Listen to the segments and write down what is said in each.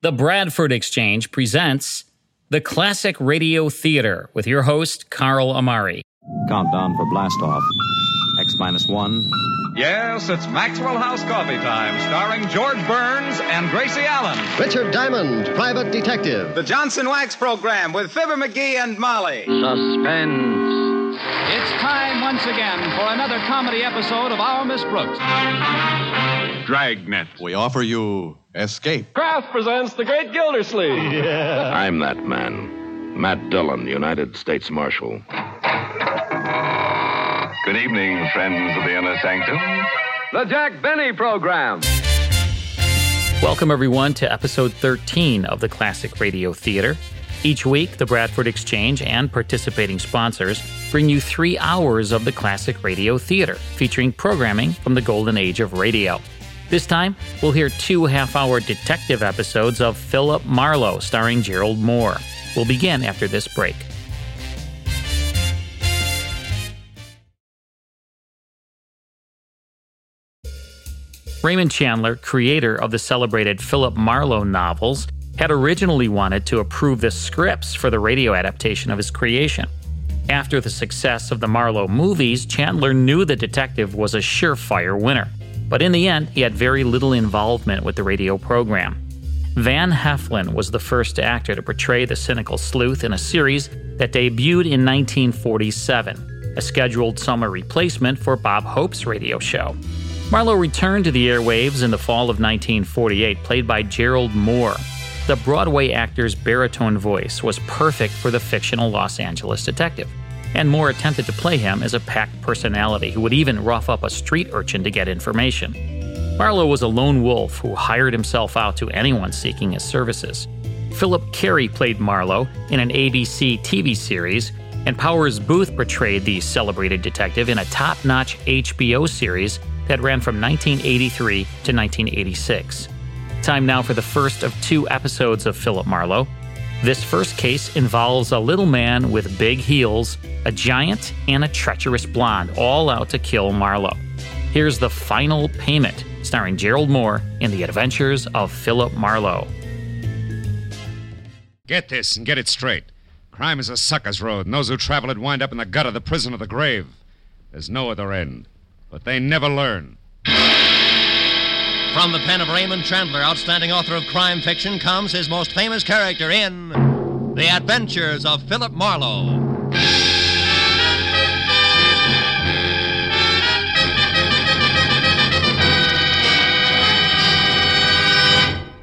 The Bradford Exchange presents the Classic Radio Theater with your host, Carl Amari. Countdown for blast off. X minus one. Yes, it's Maxwell House Coffee Time, starring George Burns and Gracie Allen. Richard Diamond, private detective. The Johnson Wax Program with Fibber McGee and Molly. Suspense. It's time once again for another comedy episode of Our Miss Brooks. Dragnet. We offer you Escape. Kraft presents The Great Gildersleeve. Yeah. I'm that man. Matt Dillon, United States Marshal. Good evening, friends of the inner sanctum. The Jack Benny Program. Welcome, everyone, to episode 13 of the Classic Radio Theater. Each week, the Bradford Exchange and participating sponsors bring you three hours of the Classic Radio Theater, featuring programming from the golden age of radio. This time, we'll hear two half hour detective episodes of Philip Marlowe starring Gerald Mohr. We'll begin after this break. Raymond Chandler, creator of the celebrated Philip Marlowe novels, had originally wanted to approve the scripts for the radio adaptation of his creation. After the success of the Marlowe movies, Chandler knew the detective was a surefire winner. But in the end, he had very little involvement with the radio program. Van Heflin was the first actor to portray the cynical sleuth in a series that debuted in 1947, a scheduled summer replacement for Bob Hope's radio show. Marlowe returned to the airwaves in the fall of 1948, played by Gerald Mohr. The Broadway actor's baritone voice was perfect for the fictional Los Angeles detective, and Mohr attempted to play him as a packed personality who would even rough up a street urchin to get information. Marlowe was a lone wolf who hired himself out to anyone seeking his services. Philip Carey played Marlowe in an ABC TV series, and Powers Boothe portrayed the celebrated detective in a top notch HBO series that ran from 1983 to 1986. Time now for the first of two episodes of Philip Marlowe. This first case involves a little man with big heels, a giant, and a treacherous blonde, all out to kill Marlowe. Here's the final payment, starring Gerald Mohr in The Adventures of Philip Marlowe. Get this and get it straight. Crime is a sucker's road, and those who travel it wind up in the gut of the prison of the grave. There's no other end. But they never learn. From the pen of Raymond Chandler, outstanding author of crime fiction, comes his most famous character in The Adventures of Philip Marlowe.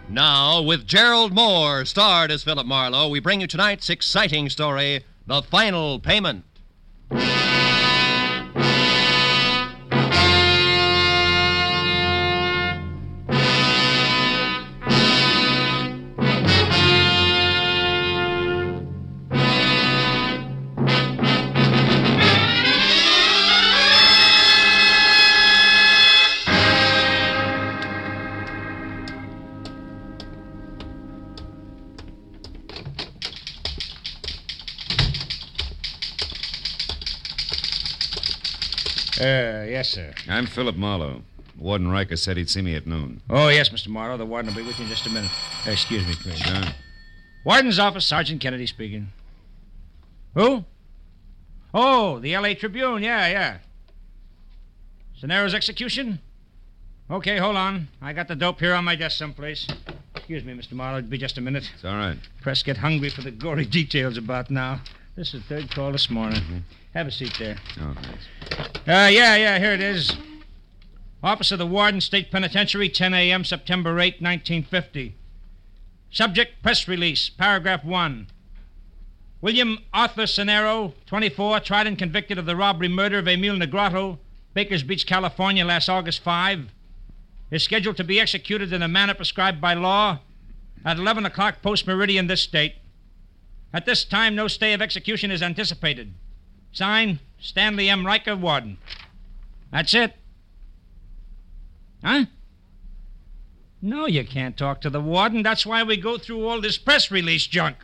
Now, with Gerald Mohr, starred as Philip Marlowe, we bring you tonight's exciting story The Final Payment. Yes, sir. I'm Philip Marlowe. Warden Riker said he'd see me at noon. Oh, yes, Mr. Marlowe. The warden will be with you in just a minute. Uh, excuse me, please. Sure. Warden's office, Sergeant Kennedy speaking. Who? Oh, the L.A. Tribune. Yeah, yeah. Sonero's execution? Okay, hold on. I got the dope here on my desk someplace. Excuse me, Mr. Marlowe. It'll be just a minute. It's all right. Press get hungry for the gory details about now. This is the third call this morning. Have a seat there. Oh, thanks. Uh, yeah, yeah, here it is. Office of the Warden, State Penitentiary, 10 a.m., September 8, 1950. Subject press release, paragraph 1. William Arthur Sonero, 24, tried and convicted of the robbery murder of Emil Negrado, Bakers Beach, California, last August 5, is scheduled to be executed in the manner prescribed by law at 11 o'clock post meridian this date. At this time, no stay of execution is anticipated. Signed, Stanley M. Riker, Warden. That's it. Huh? No, you can't talk to the warden. That's why we go through all this press release junk.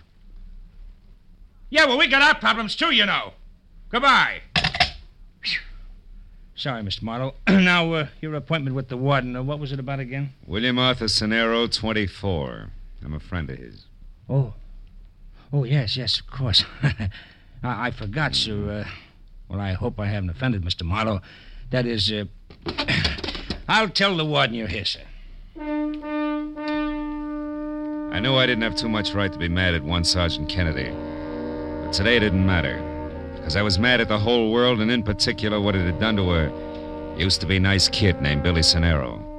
Yeah, well, we got our problems too, you know. Goodbye. Sorry, Mr. Marlowe. now, uh, your appointment with the warden. Uh, what was it about again? William Arthur Sonero, 24. I'm a friend of his. Oh. Oh, yes, yes, of course. I, I forgot, sir. Uh, well, I hope I haven't offended Mr. Marlowe. That is, uh, I'll tell the warden you're here, sir. I knew I didn't have too much right to be mad at one Sergeant Kennedy. But today it didn't matter. Because I was mad at the whole world, and in particular what it had done to a used to be nice kid named Billy Sonero.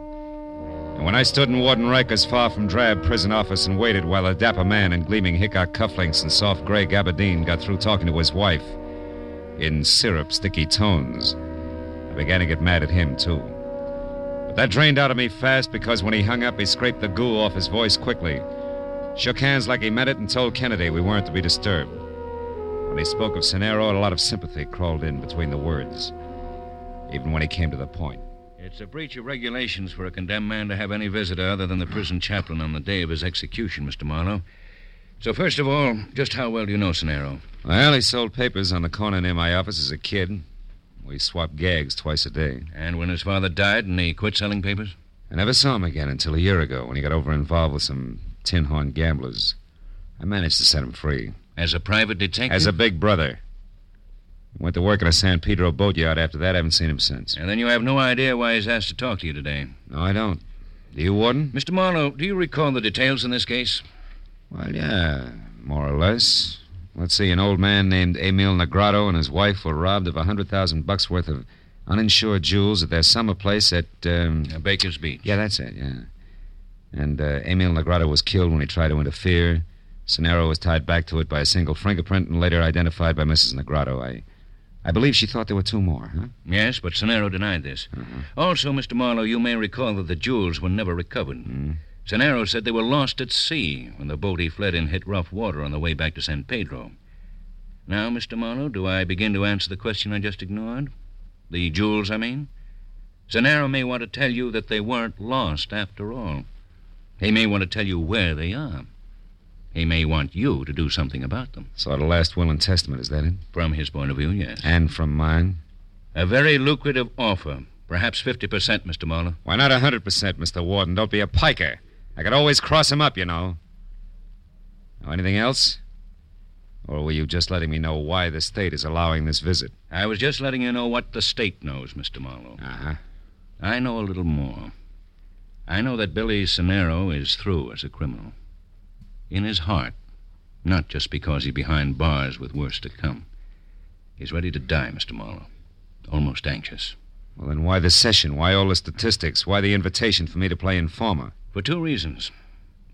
And when I stood in Warden Riker's far from drab prison office and waited while a dapper man in gleaming Hickok cufflinks and soft gray gabardine got through talking to his wife in syrup sticky tones, I began to get mad at him, too. But that drained out of me fast because when he hung up, he scraped the goo off his voice quickly, shook hands like he meant it, and told Kennedy we weren't to be disturbed. When he spoke of Sonero, a lot of sympathy crawled in between the words, even when he came to the point. It's a breach of regulations for a condemned man to have any visitor other than the prison chaplain on the day of his execution, Mr. Marlowe. So, first of all, just how well do you know Sonero? Well, he sold papers on the corner near my office as a kid. We swapped gags twice a day. And when his father died and he quit selling papers? I never saw him again until a year ago when he got over involved with some tin horn gamblers. I managed to set him free. As a private detective? As a big brother. Went to work in a San Pedro boatyard after that. I haven't seen him since. And then you have no idea why he's asked to talk to you today. No, I don't. Do you, Warden? Mr. Marlowe, do you recall the details in this case? Well, yeah, more or less. Let's see, an old man named Emil Negrado and his wife were robbed of a hundred thousand bucks worth of uninsured jewels at their summer place at um... uh, Baker's Beach. Yeah, that's it. Yeah. And uh, Emil Negrado was killed when he tried to interfere. Sonero was tied back to it by a single fingerprint and later identified by Mrs. Negrado. I, I believe she thought there were two more, huh? Yes, but Sonero denied this. Uh-huh. Also, Mr. Marlowe, you may recall that the jewels were never recovered. Mm. Sonero said they were lost at sea when the boat he fled in hit rough water on the way back to San Pedro. Now, Mr. Marlowe, do I begin to answer the question I just ignored? The jewels, I mean? Sonero may want to tell you that they weren't lost after all. He may want to tell you where they are. He may want you to do something about them. So the last will and testament, is that it? From his point of view, yes. And from mine? A very lucrative offer. Perhaps 50%, Mr. Marlowe. Why not a 100%, Mr. Warden? Don't be a piker. I could always cross him up, you know. Now, anything else? Or were you just letting me know why the state is allowing this visit? I was just letting you know what the state knows, Mr. Marlowe. Uh huh. I know a little more. I know that Billy Sonero is through as a criminal. In his heart, not just because he's behind bars with worse to come. He's ready to die, Mr. Marlowe. Almost anxious. Well, then why the session? Why all the statistics? Why the invitation for me to play informer? For two reasons.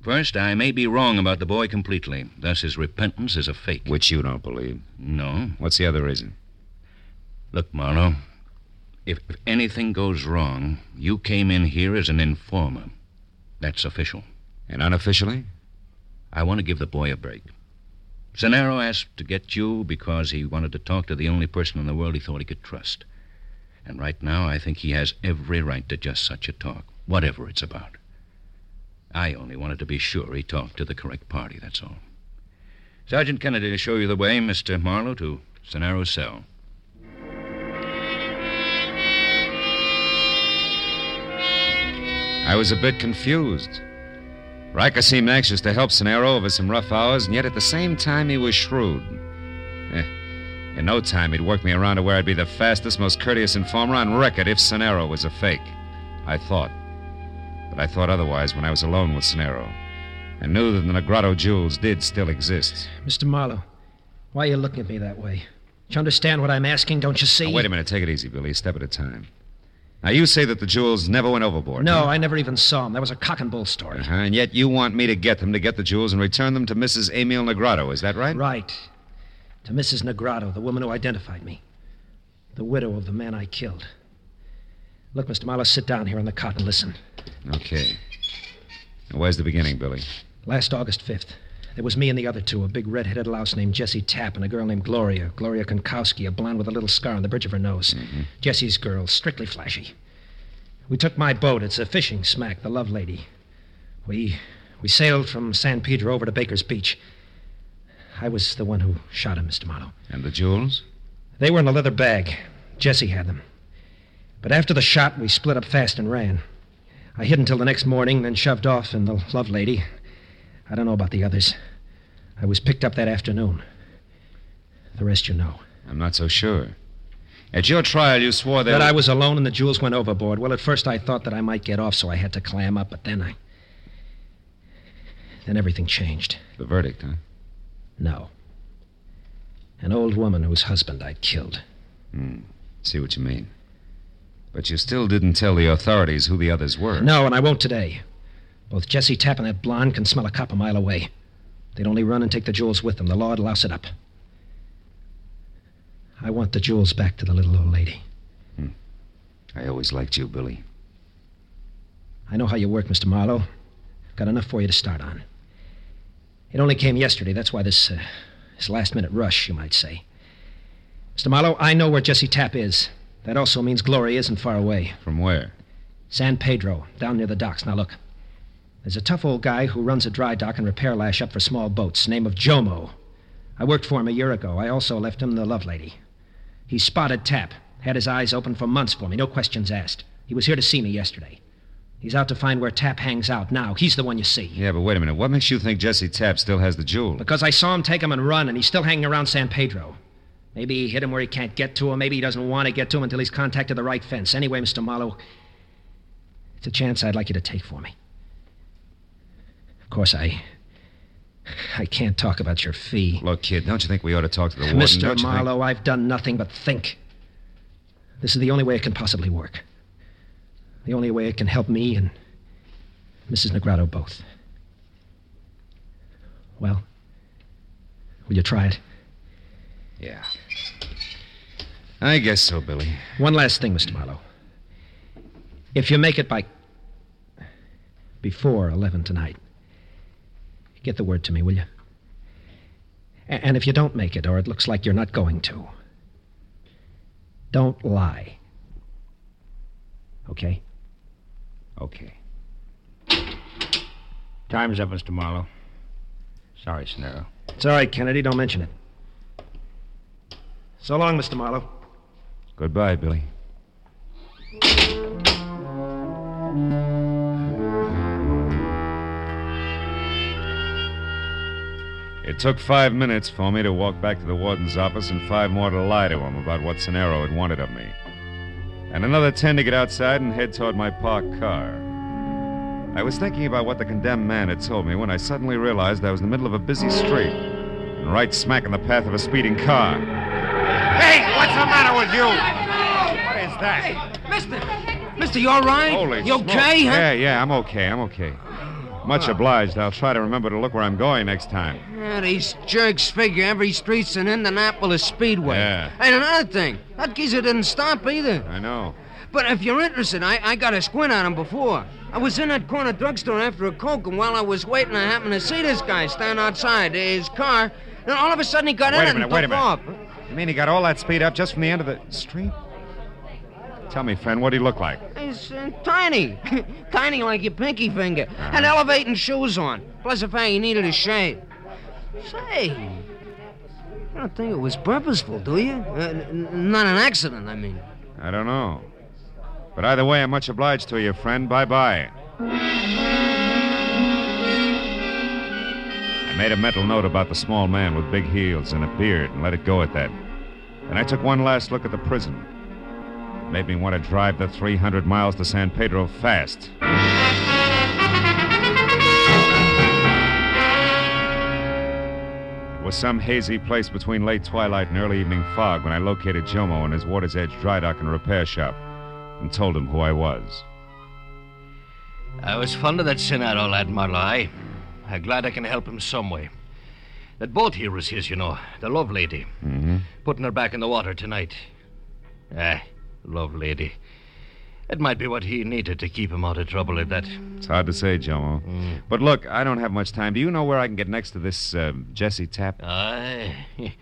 First, I may be wrong about the boy completely. Thus, his repentance is a fake. Which you don't believe. No. What's the other reason? Look, Marlowe, if, if anything goes wrong, you came in here as an informer. That's official. And unofficially? I want to give the boy a break. Sonero asked to get you because he wanted to talk to the only person in the world he thought he could trust. And right now, I think he has every right to just such a talk, whatever it's about. I only wanted to be sure he talked to the correct party, that's all. Sergeant Kennedy to show you the way, Mr. Marlowe, to Sonero's cell. I was a bit confused. Riker seemed anxious to help Sonero over some rough hours, and yet at the same time he was shrewd. Eh, in no time, he'd work me around to where I'd be the fastest, most courteous informer on record if Sonero was a fake. I thought. But I thought otherwise when I was alone with Sonero. And knew that the Negrado jewels did still exist. Mr. Marlowe, why are you looking at me that way? Do you understand what I'm asking? Don't you see? Now, wait a minute. Take it easy, Billy. A step at a time. Now, you say that the jewels never went overboard. No, huh? I never even saw them. That was a cock and bull story. Uh-huh, and yet you want me to get them to get the jewels and return them to Mrs. Emil Negrado. Is that right? Right. To Mrs. Negrado, the woman who identified me. The widow of the man I killed. Look, Mr. Marlowe, sit down here on the cot and listen. Okay. Now, where's the beginning, Billy? Last August 5th. There was me and the other two, a big red-headed louse named Jesse Tapp and a girl named Gloria, Gloria Konkowski, a blonde with a little scar on the bridge of her nose. Mm-hmm. Jessie's girl, strictly flashy. We took my boat. It's a fishing smack, the Love Lady. We we sailed from San Pedro over to Baker's Beach. I was the one who shot him, Mr. Marlowe. And the jewels? They were in a leather bag. Jesse had them. But after the shot, we split up fast and ran. I hid until the next morning, then shoved off in the Love Lady. I don't know about the others. I was picked up that afternoon. The rest you know. I'm not so sure. At your trial, you swore that. That I was alone and the jewels went overboard. Well, at first I thought that I might get off, so I had to clam up, but then I. Then everything changed. The verdict, huh? No. An old woman whose husband I'd killed. Hmm. See what you mean. But you still didn't tell the authorities who the others were. No, and I won't today. Both Jesse Tapp and that blonde can smell a cop a mile away. They'd only run and take the jewels with them. The law'd louse it up. I want the jewels back to the little old lady. Hmm. I always liked you, Billy. I know how you work, Mr. Marlowe. I've got enough for you to start on. It only came yesterday. That's why this, uh, this last minute rush, you might say. Mr. Marlowe, I know where Jesse Tapp is. That also means Glory isn't far away. From where? San Pedro, down near the docks. Now look. There's a tough old guy who runs a dry dock and repair lash up for small boats, name of Jomo. I worked for him a year ago. I also left him the love lady. He spotted Tap, had his eyes open for months for me, no questions asked. He was here to see me yesterday. He's out to find where Tap hangs out now. He's the one you see. Yeah, but wait a minute. What makes you think Jesse Tap still has the jewel? Because I saw him take him and run, and he's still hanging around San Pedro. Maybe he hit him where he can't get to him. Maybe he doesn't want to get to him until he's contacted the right fence. Anyway, Mr. Marlowe, it's a chance I'd like you to take for me. Of course, I. I can't talk about your fee. Look, kid, don't you think we ought to talk to the warden? Mr. Don't think- Marlowe, I've done nothing but think. This is the only way it can possibly work. The only way it can help me and Mrs. Negrado both. Well, will you try it? Yeah. I guess so, Billy. One last thing, Mr. Marlowe. If you make it by. before 11 tonight, get the word to me, will you? And if you don't make it, or it looks like you're not going to, don't lie. Okay? Okay. Time's up, Mr. Marlowe. Sorry, Sonero. It's all right, Kennedy. Don't mention it. So long, Mr. Marlowe. Goodbye, Billy. It took five minutes for me to walk back to the warden's office and five more to lie to him about what Sonero had wanted of me. And another ten to get outside and head toward my parked car. I was thinking about what the condemned man had told me when I suddenly realized I was in the middle of a busy street and right smack in the path of a speeding car. Hey, what's the matter with you? What is that? Mister! Mister, you all right? Holy you smoke. okay, huh? Yeah, yeah, I'm okay. I'm okay. Much ah. obliged. I'll try to remember to look where I'm going next time. Yeah, these jerks figure every street's an Indianapolis Speedway. Yeah. And another thing, that geezer didn't stop either. I know. But if you're interested, I, I got a squint on him before. I was in that corner drugstore after a Coke, and while I was waiting, I happened to see this guy stand outside his car. And all of a sudden, he got Wait in a it minute, and wait a minute. off. You mean he got all that speed up just from the end of the street? Tell me, friend, what'd he look like? He's uh, tiny. tiny like your pinky finger. And elevating shoes on. Plus the fact he needed a shave. Say, you don't think it was purposeful, do you? Uh, n- n- not an accident, I mean. I don't know. But either way, I'm much obliged to you, friend. Bye bye. I made a mental note about the small man with big heels and a beard and let it go at that. Then I took one last look at the prison. Made me want to drive the 300 miles to San Pedro fast. It was some hazy place between late twilight and early evening fog when I located Jomo in his Water's Edge dry dock and repair shop and told him who I was. I was fond of that Senado lad, Marlowe. I, I'm glad I can help him some way. That boat here was his, you know, the love lady. Mm-hmm. Putting her back in the water tonight. Ah, love lady. It might be what he needed to keep him out of trouble at that. It's hard to say, Jomo. But look, I don't have much time. Do you know where I can get next to this uh, Jesse Tapp? Aye.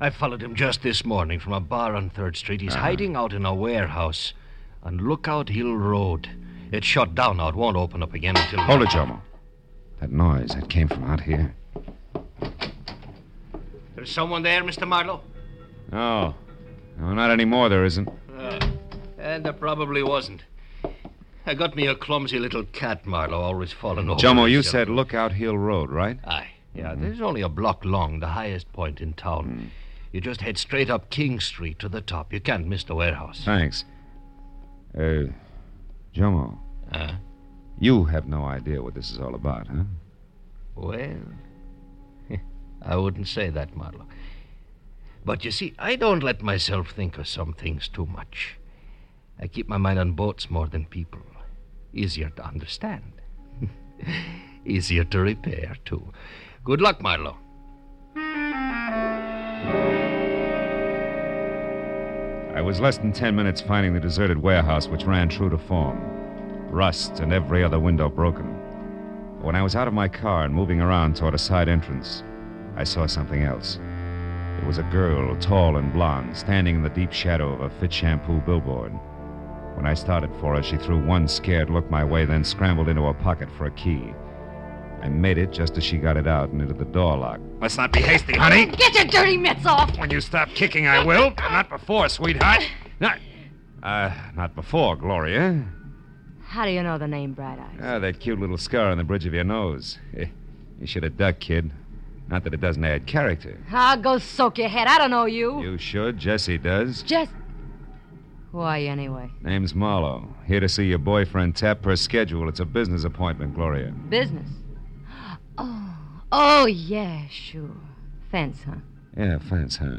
I followed him just this morning from a bar on 3rd Street. He's Uh-huh. hiding out in a warehouse on Lookout Hill Road. It's shut down now. It won't open up again until. Hold it, Jomo. That noise, that came from out here. There's someone there, Mr. Marlowe? Oh. No, not anymore, there isn't. And there probably wasn't. I got me a clumsy little cat, Marlowe, always falling over. Jomo, you said Lookout Hill Road, right? Aye. Yeah, there's only a block long, the highest point in town. You just head straight up King Street to the top. You can't miss the warehouse. Thanks. Uh, Jomo. Uh? You have no idea what this is all about, huh? Well, I wouldn't say that, Marlowe. But you see, I don't let myself think of some things too much. I keep my mind on boats more than people. Easier to understand. Easier to repair, too. Good luck, Marlowe. I was less than ten minutes finding the deserted warehouse which ran true to form. Rust and every other window broken. But When I was out of my car and moving around toward a side entrance, I saw something else. It was a girl, tall and blonde, standing in the deep shadow of a Fitch Shampoo billboard. When I started for her, she threw one scared look my way, then scrambled into her pocket for a key. I made it just as she got it out and into the door lock. Let's not be hasty, honey. Get your dirty mitts off! When you stop kicking, I will. Not before, sweetheart. Not, uh, not before, Gloria. How do you know the name Bright Eyes? Ah, that cute little scar on the bridge of your nose. Eh, You should have ducked, kid. Not that it doesn't add character. Ah, go soak your head. I don't know you. You should. Jesse does. Just. Who are you anyway? Name's Marlowe. Here to see your boyfriend tap per schedule. It's a business appointment, Gloria. Business. Oh, oh yeah, sure. Fence, huh? Yeah, fence, huh?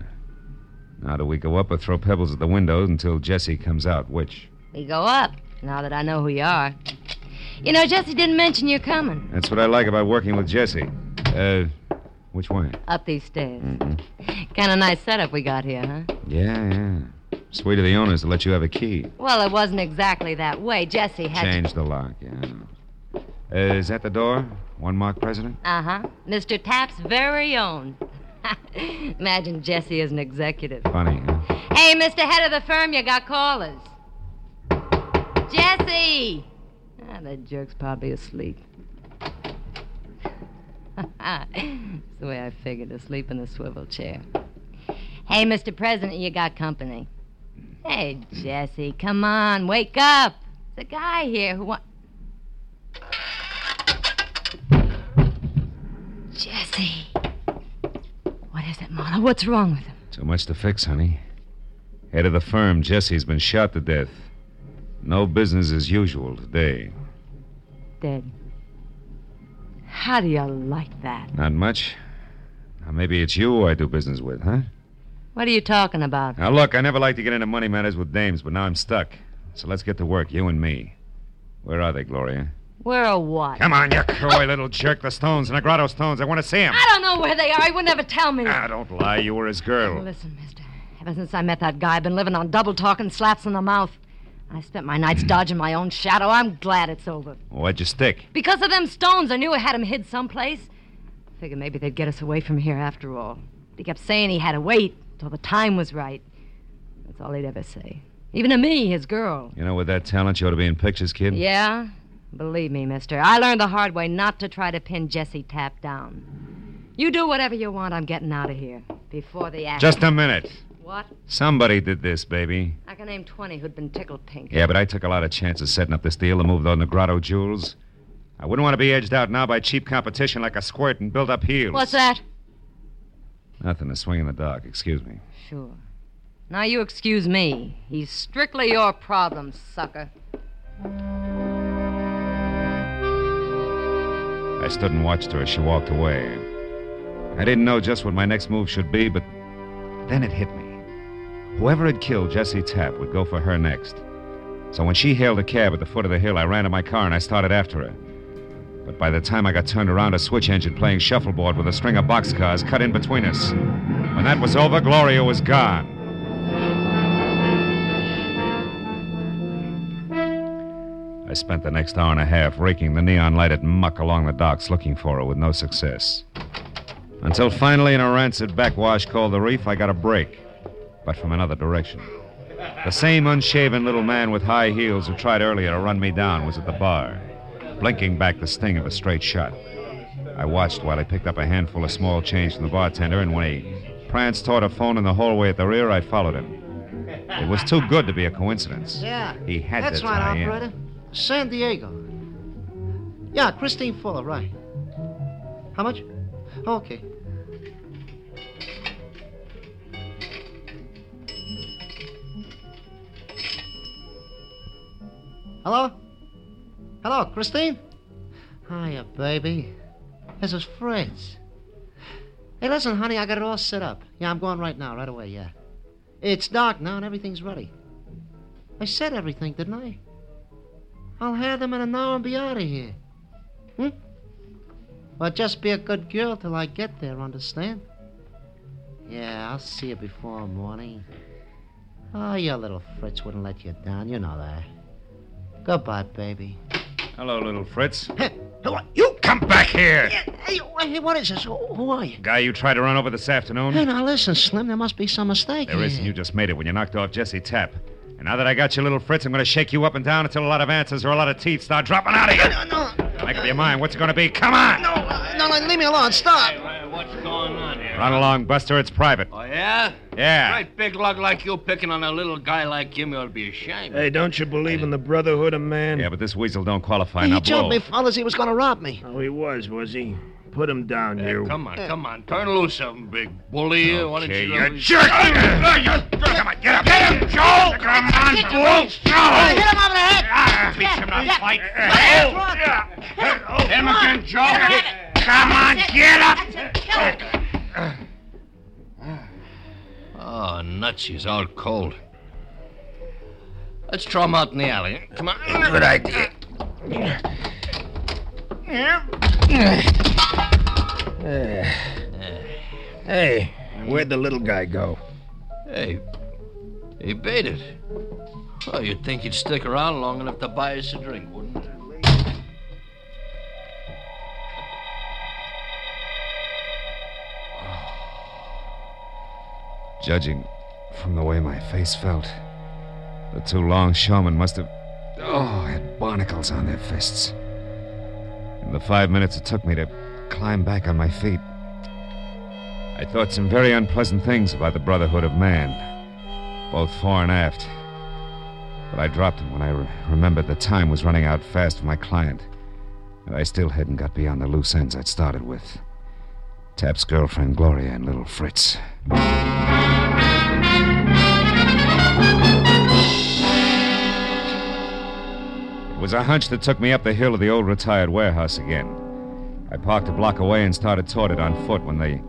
Now, do we go up or throw pebbles at the windows until Jesse comes out? Which? We go up. Now that I know who you are. You know, Jesse didn't mention you're coming. That's what I like about working with Jesse. Uh, which way? Up these stairs. Mm-hmm. Kind of nice setup we got here, huh? Yeah, yeah. Sweet of the owners to let you have a key. Well, it wasn't exactly that way. Jesse had. Change the lock, yeah. Uh, is that the door? One mark president? Uh huh. Mr. Tapp's very own. Imagine Jesse as an executive. Funny, huh? Hey, Mr. Head of the firm, you got callers. Jesse! Ah, that jerk's probably asleep. It's the way I figured, asleep in the swivel chair. Hey, Mr. President, you got company. Hey, Jesse, come on, wake up. There's a guy here who wants. Jesse. What is it, Marla? What's wrong with him? Too much to fix, honey. Head of the firm, Jesse's been shot to death. No business as usual today. Dead. How do you like that? Not much. Now, maybe it's you I do business with, huh? What are you talking about? Now, look, I never like to get into money matters with dames, but now I'm stuck. So let's get to work, you and me. Where are they, Gloria? Where or what? Come on, you coy little jerk. The stones, the Negrado stones. I want to see them. I don't know where they are. He would never tell me. Ah, don't lie. You were his girl. Listen, mister. Ever since I met that guy, I've been living on double talk and slaps in the mouth. I spent my nights dodging my own shadow. I'm glad it's over. Why'd you stick? Because of them stones, I knew I had him hid someplace. Figured maybe they'd get us away from here after all. He kept saying he had to wait till the time was right. That's all he'd ever say. Even to me, his girl. You know, with that talent, you ought to be in pictures, kid. Yeah? Believe me, mister. I learned the hard way not to try to pin Jesse Tapp down. You do whatever you want. I'm getting out of here. Before the act. Just a minute. What? Somebody did this, baby. I can name 20 who'd been tickled pink. Yeah, but I took a lot of chances setting up this deal to move those Negrado jewels. I wouldn't want to be edged out now by cheap competition like a squirt and build up heels. What's that? Nothing, a swing in the dark. Excuse me. Sure. Now you excuse me. He's strictly your problem, sucker. I stood and watched her as she walked away. I didn't know just what my next move should be, but then it hit me. Whoever had killed Jesse Tapp would go for her next. So when she hailed a cab at the foot of the hill, I ran to my car and I started after her. But by the time I got turned around, a switch engine playing shuffleboard with a string of boxcars cut in between us. When that was over, Gloria was gone. I spent the next hour and a half raking the neon lighted muck along the docks looking for her with no success. Until finally, in a rancid backwash called the Reef, I got a break, but from another direction. The same unshaven little man with high heels who tried earlier to run me down was at the bar, blinking back the sting of a straight shot. I watched while he picked up a handful of small change from the bartender, and when he pranced toward a phone in the hallway at the rear, I followed him. It was too good to be a coincidence. Yeah. He had That's to right, tie in. operator. San Diego. Yeah, Christine Fuller, right. How much? Okay. Hello? Hello, Christine? Hiya, baby. This is Fritz. Hey, listen, honey, I got it all set up. Yeah, I'm going right now, right away, yeah. It's dark now and everything's ready. I said everything, didn't I? I'll have them in an hour and be out of here. Hmm? Well, just be a good girl till I get there, understand? Yeah, I'll see you before morning. Oh, your little Fritz wouldn't let you down, you know that. Goodbye, baby. Hello, little Fritz. Hey, who are you? Come back here. Hey, hey, what is this? Who, are you? Guy you tried to run over this afternoon? Hey, now listen, Slim, there must be some mistake There here. isn't. You just made it when you knocked off Jesse Tapp. And now that I got you, little Fritz, I'm going to shake you up and down until a lot of answers or a lot of teeth start dropping out of you. No, no, Make up your mind. What's it going to be? Come on. no, no, no, leave me alone. Stop. What's going on here? Run along, Buster. It's private. Oh, yeah? Yeah. Great big lug like you picking on a little guy like him, you ought to be ashamed. Hey, don't you believe in the brotherhood of man? Yeah, but this weasel don't qualify. Hey, now he told blow. me, fellas, he was going to rob me. Oh, he was, was he? Put him down, Hey, you. come on, come on. Turn loose of him, big bully. here. Why don't Okay, you... you go- jerk! Come on, get up! Get him, Joe! Come on, bull! Hey, hit him over the head. Ah, beat him not fight. Hit him again, Joe. Come on, get up! Oh, nuts. He's all cold. Let's throw him out in the alley. Come on. Good idea. Eh. Hey, where'd the little guy go? Hey, he baited. Oh, you'd think he'd stick around long enough to buy us a drink, wouldn't you? Judging from the way my face felt, the two longshoremen must have, oh, had barnacles on their fists. In the five minutes it took me to climb back on my feet, I thought some very unpleasant things about the Brotherhood of Man, both fore and aft. But I dropped them when I re- remembered the time was running out fast for my client, and I still hadn't got beyond the loose ends I'd started with. Tap's girlfriend, Gloria, and little Fritz. It was a hunch that took me up the hill of the old retired warehouse again. I parked a block away and started toward it on foot when the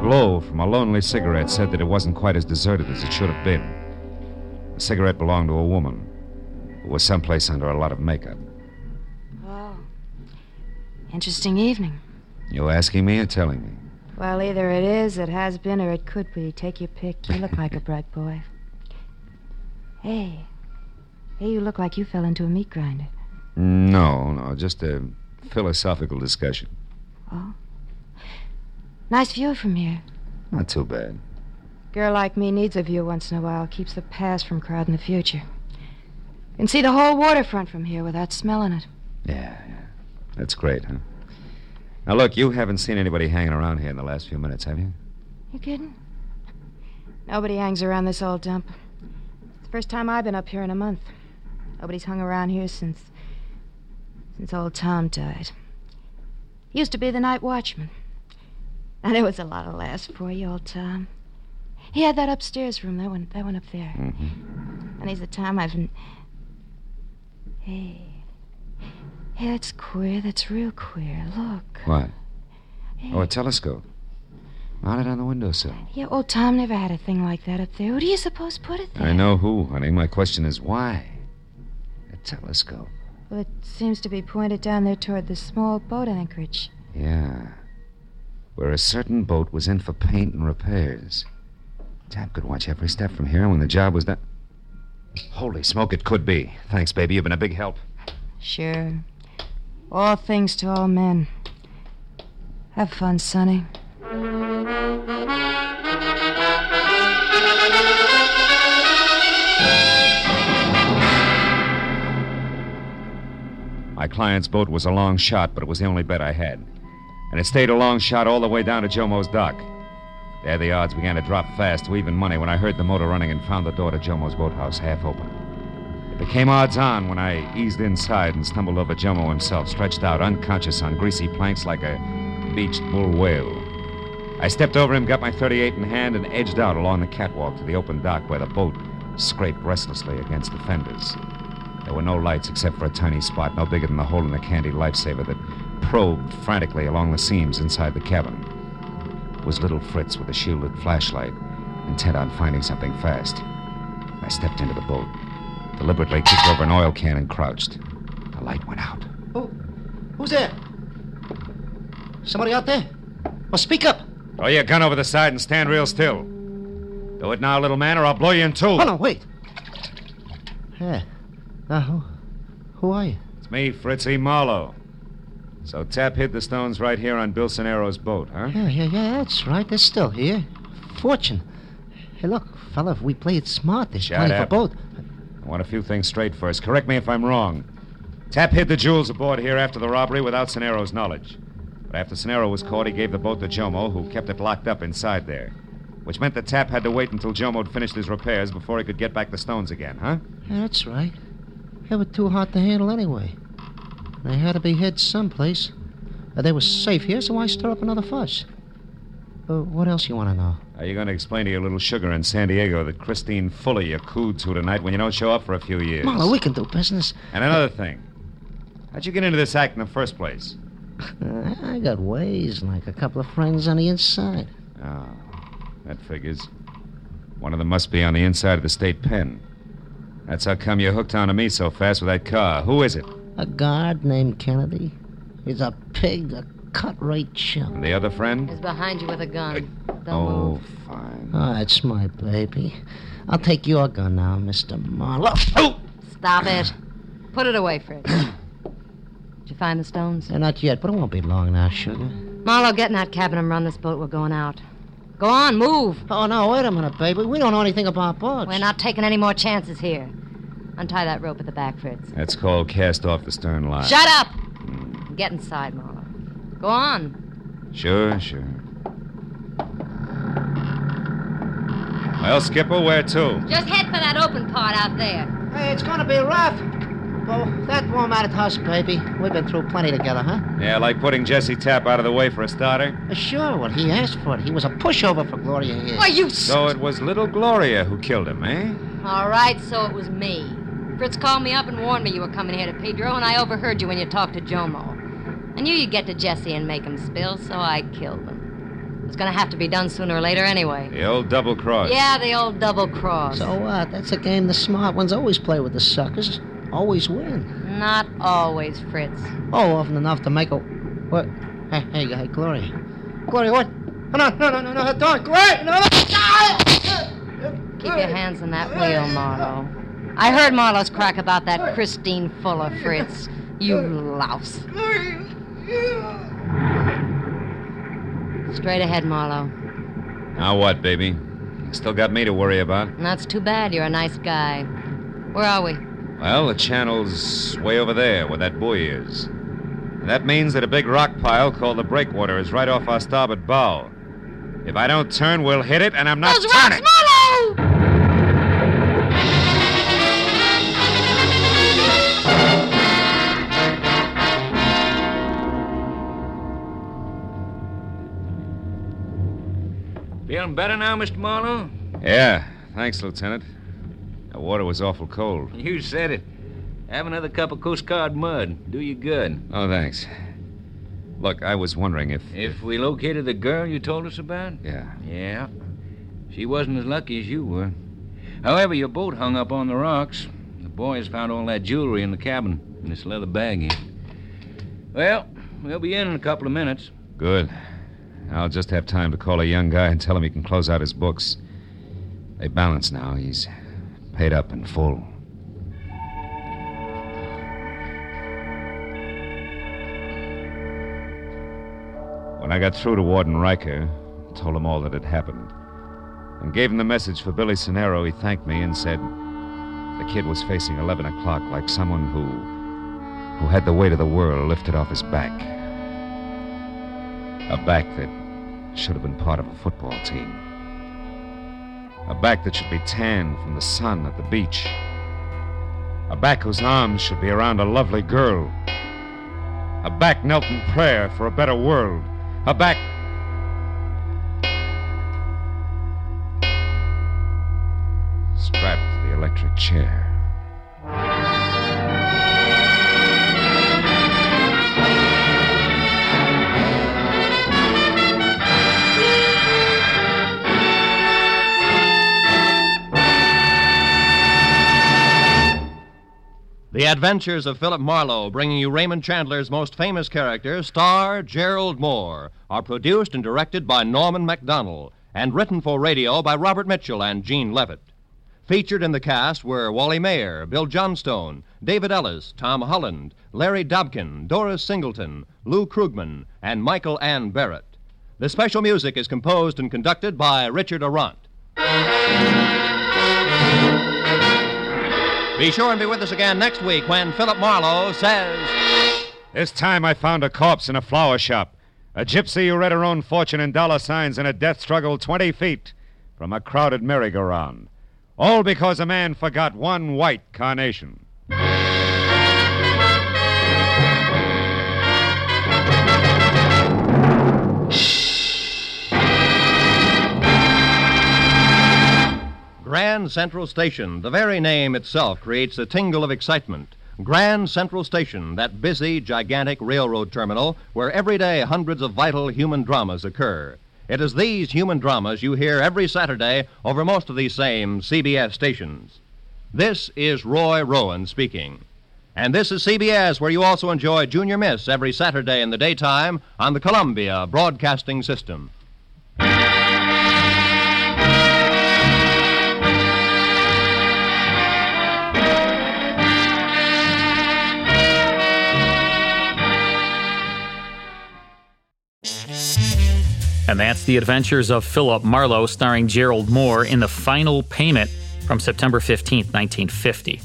glow from a lonely cigarette said that it wasn't quite as deserted as it should have been. The cigarette belonged to a woman who was someplace under a lot of makeup. Oh. Interesting evening. You asking me or telling me? Well, either it is, it has been, or it could be. Take your pick. You look like a bright boy. Hey. Hey, you look like you fell into a meat grinder. No, no, just a philosophical discussion. Oh? Nice view from here. Not too bad. Girl like me needs a view once in a while. Keeps the past from crowding the future. Can see the whole waterfront from here without smelling it. Yeah, yeah. That's great, huh? Now, look, you haven't seen anybody hanging around here in the last few minutes, have you? You kidding? Nobody hangs around this old dump. It's the first time I've been up here in a month. Nobody's hung around here since. since old Tom died. He used to be the night watchman. And there was a lot of laughs for you, old Tom. He had that upstairs room, that one, that one up there. Mm-hmm. And he's the time I've been. Hey. Hey, that's queer. That's real queer. Look. What? Oh, a telescope. Mounted on the windowsill. Yeah, old Tom never had a thing like that up there. Who do you suppose put it there? I know who, honey. My question is why? A telescope. Well, it seems to be pointed down there toward the small boat anchorage. Yeah. Where a certain boat was in for paint and repairs. Tap could watch every step from here, and when the job was done. Holy smoke, it could be. Thanks, baby. You've been a big help. Sure. All things to all men. Have fun, Sonny. My client's boat was a long shot, but it was the only bet I had. And it stayed a long shot all the way down to Jomo's dock. There the odds began to drop fast to even money when I heard the motor running and found the door to Jomo's boathouse half open. It became odds on when I eased inside and stumbled over Jomo himself, stretched out unconscious on greasy planks like a beached bull whale. I stepped over him, got my 38 in hand, and edged out along the catwalk to the open dock where the boat scraped restlessly against the fenders. There were no lights except for a tiny spot no bigger than the hole in the candy lifesaver that probed frantically along the seams inside the cabin. It was little Fritz with a shielded flashlight, intent on finding something fast. I stepped into the boat, deliberately kicked over an oil can and crouched. The light went out. Who? Who's there? Somebody out there? Well, speak up. Throw your gun over the side and stand real still. Do it now, little man, or I'll blow you in two. Oh, no, wait. Hey. Uh, who, who are you? It's me, Fritzy Marlowe. So Tap hid the stones right here on Bill Sonero's boat, huh? Yeah, yeah, yeah, that's right. They're still here. Fortune. Hey, look, fella, if we play it smart, there's Shut plenty up. for both. I want a few things straight first. Correct me if I'm wrong. Tap hid the jewels aboard here after the robbery without Sonero's knowledge. But after Sonero was caught, he gave the boat to Jomo, who kept it locked up inside there. Which meant that Tap had to wait until Jomo'd finished his repairs before he could get back the stones again, huh? Yeah, that's right. They were too hard to handle anyway. They had to be hid someplace. Uh, they were safe here, so why stir up another fuss? Uh, what else you want to know? Are you going to explain to your little sugar in San Diego that Christine Fuller you cooed to tonight when you don't show up for a few years? Marlowe, we can do business. And another thing. How'd you get into this act in the first place? Uh, I got ways, like a couple of friends on the inside. Oh, that figures. One of them must be on the inside of the state pen. That's how come you hooked onto me so fast with that car. Who is it? A guard named Kennedy. He's a pig, a cut-rate chump. And the other friend? He's behind you with a gun. Don't oh, move. fine. Oh, that's my baby. I'll take your gun now, Mr. Marlowe. Oh! Stop it. Put it away, Fritz. Did you find the stones? Yeah, not yet, but it won't be long now, sugar. Marlowe, get in that cabin and run this boat. We're going out. Go on, move. Oh, no, wait a minute, baby. We don't know anything about boats. We're not taking any more chances here. Untie that rope at the back, Fritz. That's called cast off the stern line. Shut up! Get inside, Marlowe. Go on. Sure, sure. Well, Skipper, where to? Just head for that open part out there. Hey, it's gonna be rough. Well, that won't matter to us, baby. We've been through plenty together, huh? Yeah, like putting Jesse Tapp out of the way for a starter. Uh, sure, well, he asked for it. He was a pushover for Gloria here. Why, you... So it was little Gloria who killed him, eh? All right, so it was me. Fritz called me up and warned me you were coming here to Pedro, and I overheard you when you talked to Jomo. I knew you'd get to Jesse and make him spill, so I killed him. It was going to have to be done sooner or later anyway. The old double cross. Yeah, the old double cross. So what? That's a game the smart ones always play with the suckers. Always win. Not always, Fritz. Oh, often enough to make a. What? Hey, hey, hey, Gloria. Gloria, what? No, no, no, no, no, don't. Gloria, no, no. Keep your hands on that wheel, Marlowe. I heard Marlowe's crack about that Christine Fuller, Fritz. You louse. Straight ahead, Marlowe. Now what, baby? You still got me to worry about. That's too bad. You're a nice guy. Where are we? Well, the channel's way over there where that buoy is. And that means that a big rock pile called the breakwater is right off our starboard bow. If I don't turn, we'll hit it, and I'm not Those turning. rocks, Marlowe! Feeling better now, Mr. Marlowe? Yeah, thanks, Lieutenant. The water was awful cold. You said it. Have another cup of Coast Guard mud. Do you good. Oh, thanks. Look, I was wondering if. If we located the girl you told us about? Yeah. Yeah. She wasn't as lucky as you were. However, your boat hung up on the rocks. The boys found all that jewelry in the cabin in this leather bag here. Well, we'll be in in a couple of minutes. Good. I'll just have time to call a young guy and tell him he can close out his books. They balance now. He's paid up in full. When I got through to Warden Riker, told him all that had happened, and gave him the message for Billy Sonero, he thanked me and said the kid was facing 11 o'clock like someone who who had the weight of the world lifted off his back. A back that should have been part of a football team. A back that should be tanned from the sun at the beach. A back whose arms should be around a lovely girl. A back knelt in prayer for a better world. A back. strapped to the electric chair. The Adventures of Philip Marlowe, bringing you Raymond Chandler's most famous character, star Gerald Mohr, are produced and directed by Norman Macdonnell and written for radio by Robert Mitchell and Gene Levitt. Featured in the cast were Wally Maher, Bill Johnstone, David Ellis, Tom Holland, Larry Dobkin, Doris Singleton, Lou Krugman, and Michael Ann Barrett. The special music is composed and conducted by Richard Aurandt. Be sure and be with us again next week when Philip Marlowe says. This time I found a corpse in a flower shop. A gypsy who read her own fortune in dollar signs in a death struggle 20 feet from a crowded merry-go-round. All because a man forgot one white carnation. Grand Central Station. The very name itself creates a tingle of excitement. Grand Central Station, that busy, gigantic railroad terminal where every day hundreds of vital human dramas occur. It is these human dramas you hear every Saturday over most of these same CBS stations. This is Roy Rowan speaking. And this is CBS, where you also enjoy Junior Miss every Saturday in the daytime on the Columbia Broadcasting System. And that's The Adventures of Philip Marlowe, starring Gerald Mohr in The Final Payment from September 15, 1950.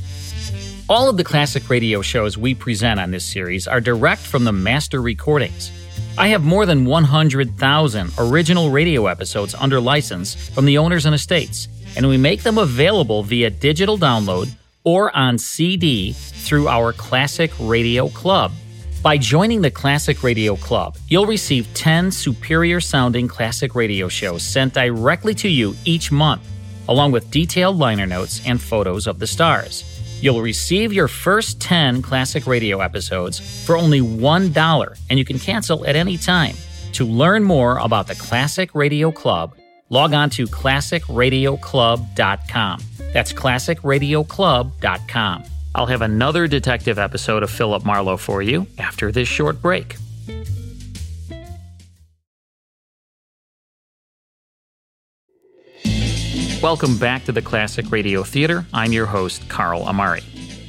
All of the classic radio shows we present on this series are direct from the master recordings. I have more than 100,000 original radio episodes under license from the owners and estates, and we make them available via digital download or on CD through our Classic Radio Club. By joining the Classic Radio Club, you'll receive 10 superior sounding classic radio shows sent directly to you each month, along with detailed liner notes and photos of the stars. You'll receive your first 10 classic radio episodes for only $1, and you can cancel at any time. To learn more about the Classic Radio Club, log on to classicradioclub.com. That's classicradioclub.com. I'll have another detective episode of Philip Marlowe for you after this short break. Welcome back to the Classic Radio Theater. I'm your host, Carl Amari.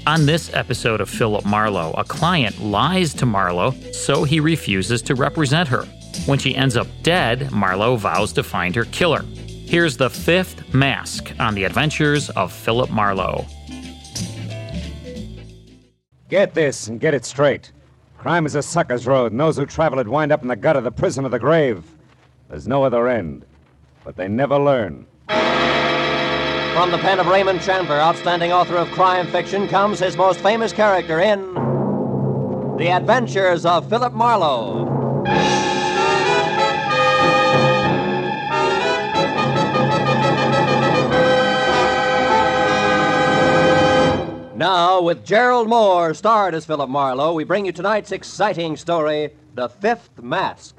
On this episode of Philip Marlowe, a client lies to Marlowe, so he refuses to represent her. When she ends up dead, Marlowe vows to find her killer. Here's the fifth mask on the adventures of Philip Marlowe. Get this and get it straight. Crime is a sucker's road, and those who travel it wind up in the gutter, the prison of the grave. There's no other end. But they never learn. From the pen of Raymond Chandler, outstanding author of crime fiction, comes his most famous character in The Adventures of Philip Marlowe. Now, with Gerald Mohr, starred as Philip Marlowe, we bring you tonight's exciting story The Fifth Mask.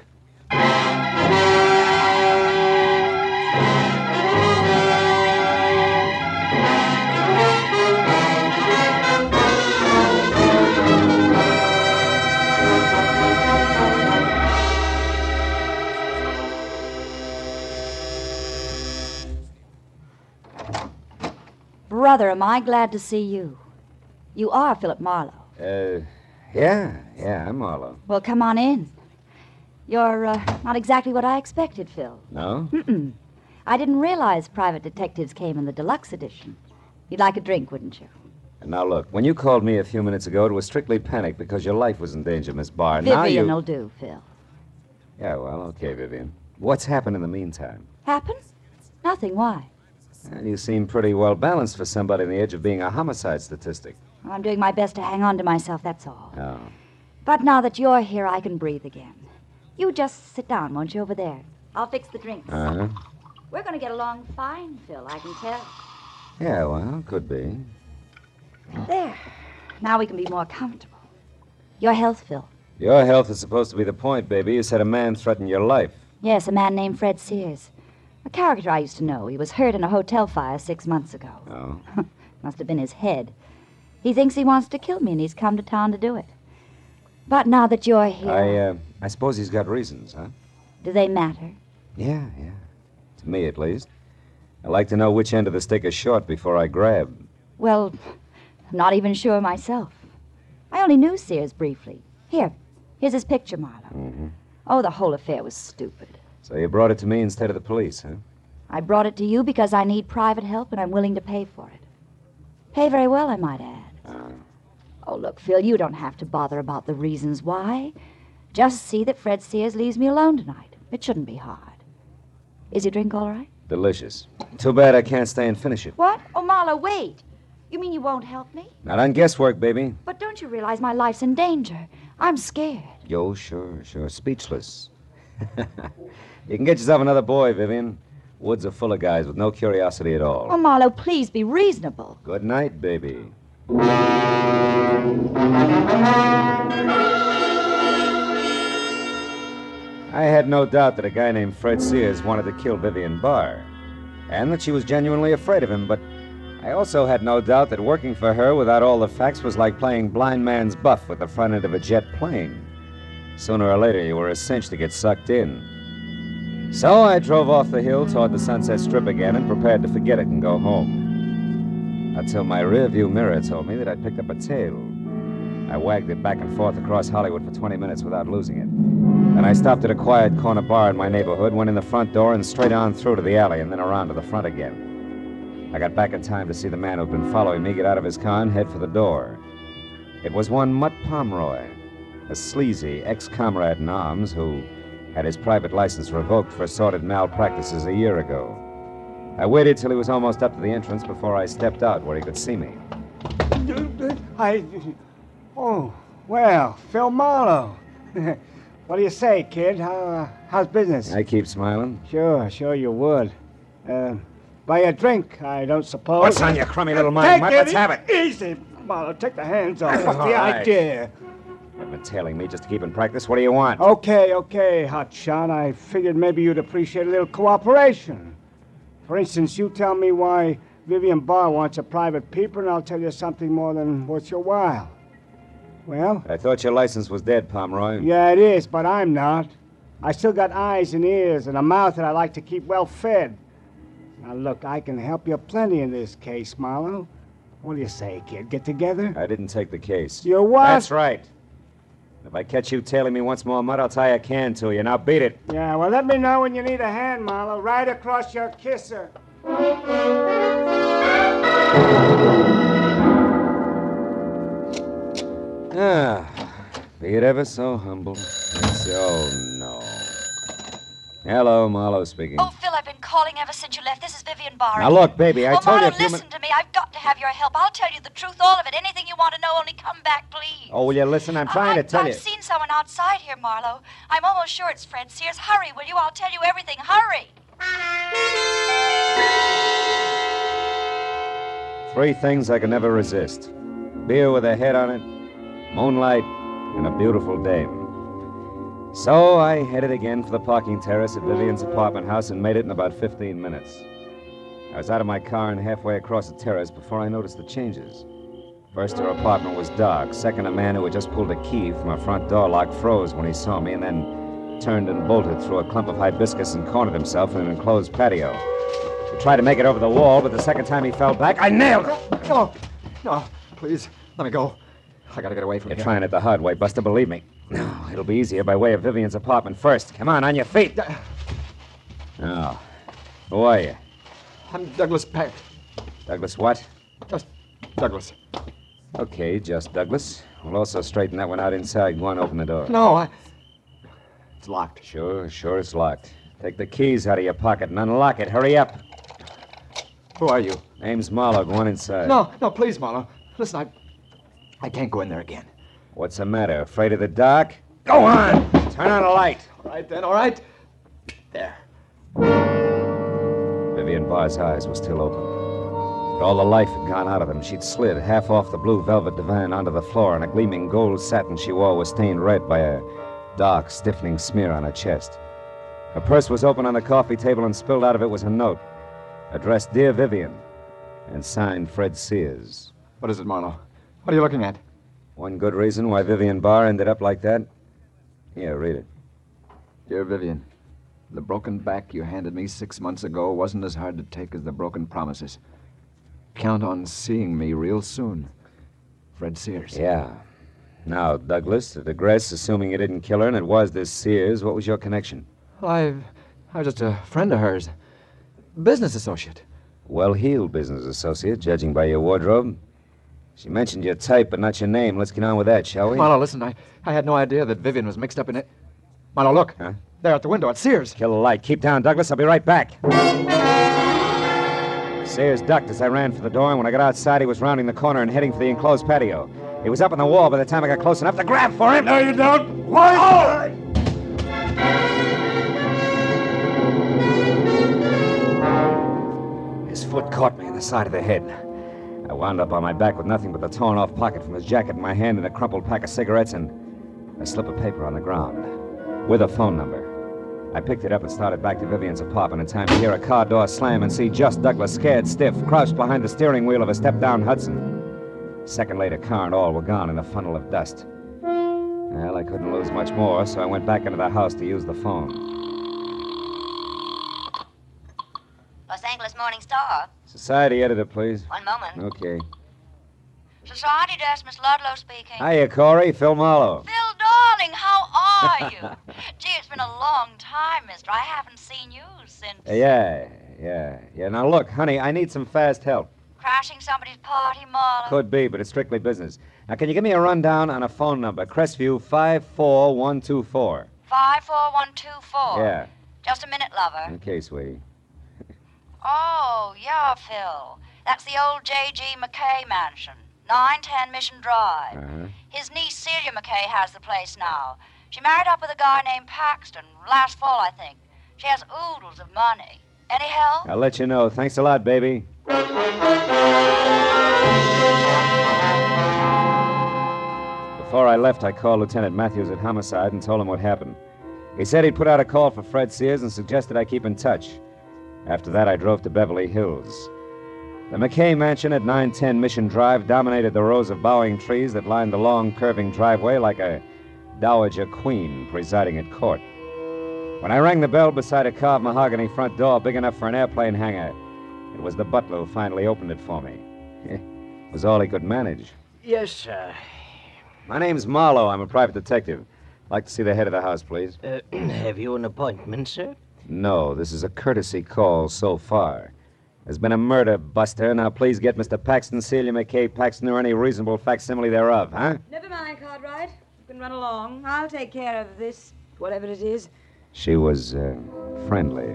Brother, am I glad to see you. You are Philip Marlowe. Uh, yeah, yeah, I'm Marlowe. Well, come on in. You're uh, not exactly what I expected, Phil. No? Mm-mm. I didn't realize private detectives came in the deluxe edition. You'd like a drink, wouldn't you? And now look, when you called me a few minutes ago, it was strictly panic because your life was in danger, Miss Barr. now Vivian you... will do, Phil. Yeah, well, okay, Vivian. What's happened in the meantime? Happened? Nothing. Why? Well, you seem pretty well balanced for somebody on the edge of being a homicide statistic. I'm doing my best to hang on to myself, that's all. Oh. But now that you're here, I can breathe again. You just sit down, won't you, over there? I'll fix the drinks. Uh huh. We're going to get along fine, Phil, I can tell. Yeah, well, could be. There. Now we can be more comfortable. Your health, Phil. Your health is supposed to be the point, baby. You said a man threatened your life. Yes, a man named Fred Sears. A character I used to know. He was hurt in a hotel fire six months ago. Oh. Must have been his head. He thinks he wants to kill me, and he's come to town to do it. But now that you're here, I, uh, I suppose he's got reasons, huh? do they matter? Yeah, yeah. To me, at least. I like to know which end of the stick is short before I grab. Well, I'm not even sure myself. I only knew Sears briefly. Here, here's his picture, Marlowe. Mm-hmm. Oh, the whole affair was stupid. So you brought it to me instead of the police, huh? I brought it to you because I need private help and I'm willing to pay for it. Pay very well, I might add. Oh, look, Phil, you don't have to bother about the reasons why. Just see that Fred Sears leaves me alone tonight. It shouldn't be hard. Is your drink all right? delicious. Too bad I can't stay and finish it. What? Oh, Marlowe, wait. You mean you won't help me? Not on guesswork, baby. But don't you realize my life's in danger? I'm scared. Yo, sure, sure. Speechless. you can get yourself another boy, Vivian. Woods are full of guys with no curiosity at all. Oh, Marlowe, please be reasonable. Good night, baby. I had no doubt that a guy named Fred Sears wanted to kill Vivian Barr, and that she was genuinely afraid of him, but I also had no doubt that working for her without all the facts was like playing blind man's buff with the front end of a jet plane. Sooner or later, you were a cinch to get sucked in. So I drove off the hill toward the Sunset Strip again and prepared to forget it and go home. Until my rearview mirror told me that I'd picked up a tail. I wagged it back and forth across Hollywood for 20 minutes without losing it. Then I stopped at a quiet corner bar in my neighborhood, went in the front door, and straight on through to the alley, and then around to the front again. I got back in time to see the man who'd been following me get out of his car and head for the door. It was one Mutt Pomeroy, a sleazy ex comrade in arms who had his private license revoked for assorted malpractices a year ago. I waited till he was almost up to the entrance before I stepped out where he could see me. I. Oh, well, Phil Marlowe. what do you say, kid? How, uh, how's business? I keep smiling. Sure, sure you would. Uh, buy a drink, I don't suppose. What's on your crummy little mind, Let's have it. Easy, Marlowe. Take the hands off. What's the right. idea? You've been tailing me just to keep in practice. What do you want? Okay, okay, hotshot. I figured maybe you'd appreciate a little cooperation. For instance, you tell me why Vivian Barr wants a private peeper, and I'll tell you something more than worth your while. Well, I thought your license was dead, Pomeroy. yeah, it is, but I'm not. I still got eyes and ears and a mouth that I like to keep well fed. Now, look, I can help you plenty in this case, Marlowe. What do you say, kid? Get together? I didn't take the case. You what? That's right. If I catch you tailing me once more, Mutt, I'll tie a can to you. Now beat it. Yeah, well, let me know when you need a hand, Marlowe. Right across your kisser. Ah, be it ever so humble. It's, no. Hello, Marlowe speaking. Oh, Phil, I've been calling ever since you left. This is Vivian Barr. Now, look, baby, I oh, told you Marlowe, a few listen to me. I've got to have your help. I'll tell you the truth, all of it. Anything you want to know, only come back, please. Oh, will you listen? I'm trying I, to tell you. I've seen someone outside here, Marlowe. I'm almost sure it's Fred Sears. Hurry, will you? I'll tell you everything. Hurry. Three things I can never resist beer with a head on it, moonlight, and a beautiful dame. So I headed again for the parking terrace at Vivian's apartment house and made it in about 15 minutes. I was out of my car and halfway across the terrace before I noticed the changes. First, her apartment was dark. Second, a man who had just pulled a key from her front door lock froze when he saw me and then turned and bolted through a clump of hibiscus and cornered himself in an enclosed patio. He tried to make it over the wall, but the second time he fell back, I nailed him. No, no, please, let me go. I gotta get away from You're here. trying it the hard way, Buster, believe me. No, it'll be easier by way of Vivian's apartment first. Come on, on your feet. Oh. Who are you? I'm Douglas Peck. Douglas what? Just Douglas. Okay, just Douglas. We'll also straighten that one out inside. Go on, open the door. No, I. It's locked. Sure, sure it's locked. Take the keys out of your pocket and unlock it. Hurry up. Who are you? Name's Marlowe. Go on inside. No, no, please, Marlowe. Listen, I. I can't go in there again. What's the matter? Afraid of the dark? Go on! Turn on a light. All right, then, all right. There. Vivian Barr's eyes were still open. But all the life had gone out of them. She'd slid half off the blue velvet divan onto the floor, and a gleaming gold satin she wore was stained red by a dark, stiffening smear on her chest. Her purse was open on the coffee table, and spilled out of it was a note addressed Dear Vivian and signed Fred Sears. What is it, Marlowe? What are you looking at? One good reason why Vivian Barr ended up like that. Here, read it. Dear Vivian, the broken back you handed me six months ago wasn't as hard to take as the broken promises. Count on seeing me real soon. Fred Sears. Yeah. Now, Douglas, to digress, assuming you didn't kill her and it was this Sears, what was your connection? Well, I, I was just a friend of hers. Business associate. Well heeled business associate, judging by your wardrobe. She mentioned your type, but not your name. Let's get on with that, shall we? Marlowe, listen, I, I had no idea that Vivian was mixed up in it. Marlowe, look. Huh? There at the window at Sears. Kill the light. Keep down, Douglas. I'll be right back. Sears ducked as I ran for the door, and when I got outside, he was rounding the corner and heading for the enclosed patio. He was up on the wall by the time I got close enough to grab for him. No, you don't. Why? Oh! His foot caught me in the side of the head. I wound up on my back with nothing but the torn off pocket from his jacket in my hand and a crumpled pack of cigarettes and a slip of paper on the ground with a phone number. I picked it up and started back to Vivian's apartment in time to hear a car door slam and see just Douglas, scared stiff, crouched behind the steering wheel of a step down Hudson. A second later, car and all were gone in a funnel of dust. Well, I couldn't lose much more, so I went back into the house to use the phone. Los Angeles Morning Star. Society editor, please. One moment. Okay. Society desk, Miss Ludlow speaking. Hiya, Corey. Phil Marlowe. Phil, darling, how are you? Gee, it's been a long time, mister. I haven't seen you since Yeah, yeah, yeah. Now, look, honey, I need some fast help. crashing somebody's party, Marlowe. Could be, but it's strictly business. Now, can you give me a rundown on a phone number? Crestview 54124. 54124. Yeah. Just a minute, lover. Okay, sweetie. Oh, yeah, Phil. That's the old J.G. McKay mansion. 910 Mission Drive. Uh-huh. His niece Celia McKay has the place now. She married up with a guy named Paxton last fall, I think. She has oodles of money. Any help? I'll let you know. Thanks a lot, baby. Before I left, I called Lieutenant Matthews at Homicide and told him what happened. He said he'd put out a call for Fred Sears and suggested I keep in touch. After that, I drove to Beverly Hills. The McKay mansion at 910 Mission Drive dominated the rows of bowing trees that lined the long, curving driveway like a dowager queen presiding at court. When I rang the bell beside a carved mahogany front door big enough for an airplane hangar, it was the butler who finally opened it for me. it was all he could manage. Yes, sir. My name's Marlowe. I'm a private detective. Like to see the head of the house, please. Uh, have you an appointment, sir? No, this is a courtesy call so far. There's been a murder, Buster. Now, please get Mr. Paxton, Celia McKay Paxton, or any reasonable facsimile thereof, huh? Never mind, Cartwright. You can run along. I'll take care of this, whatever it is. She was uh, friendly,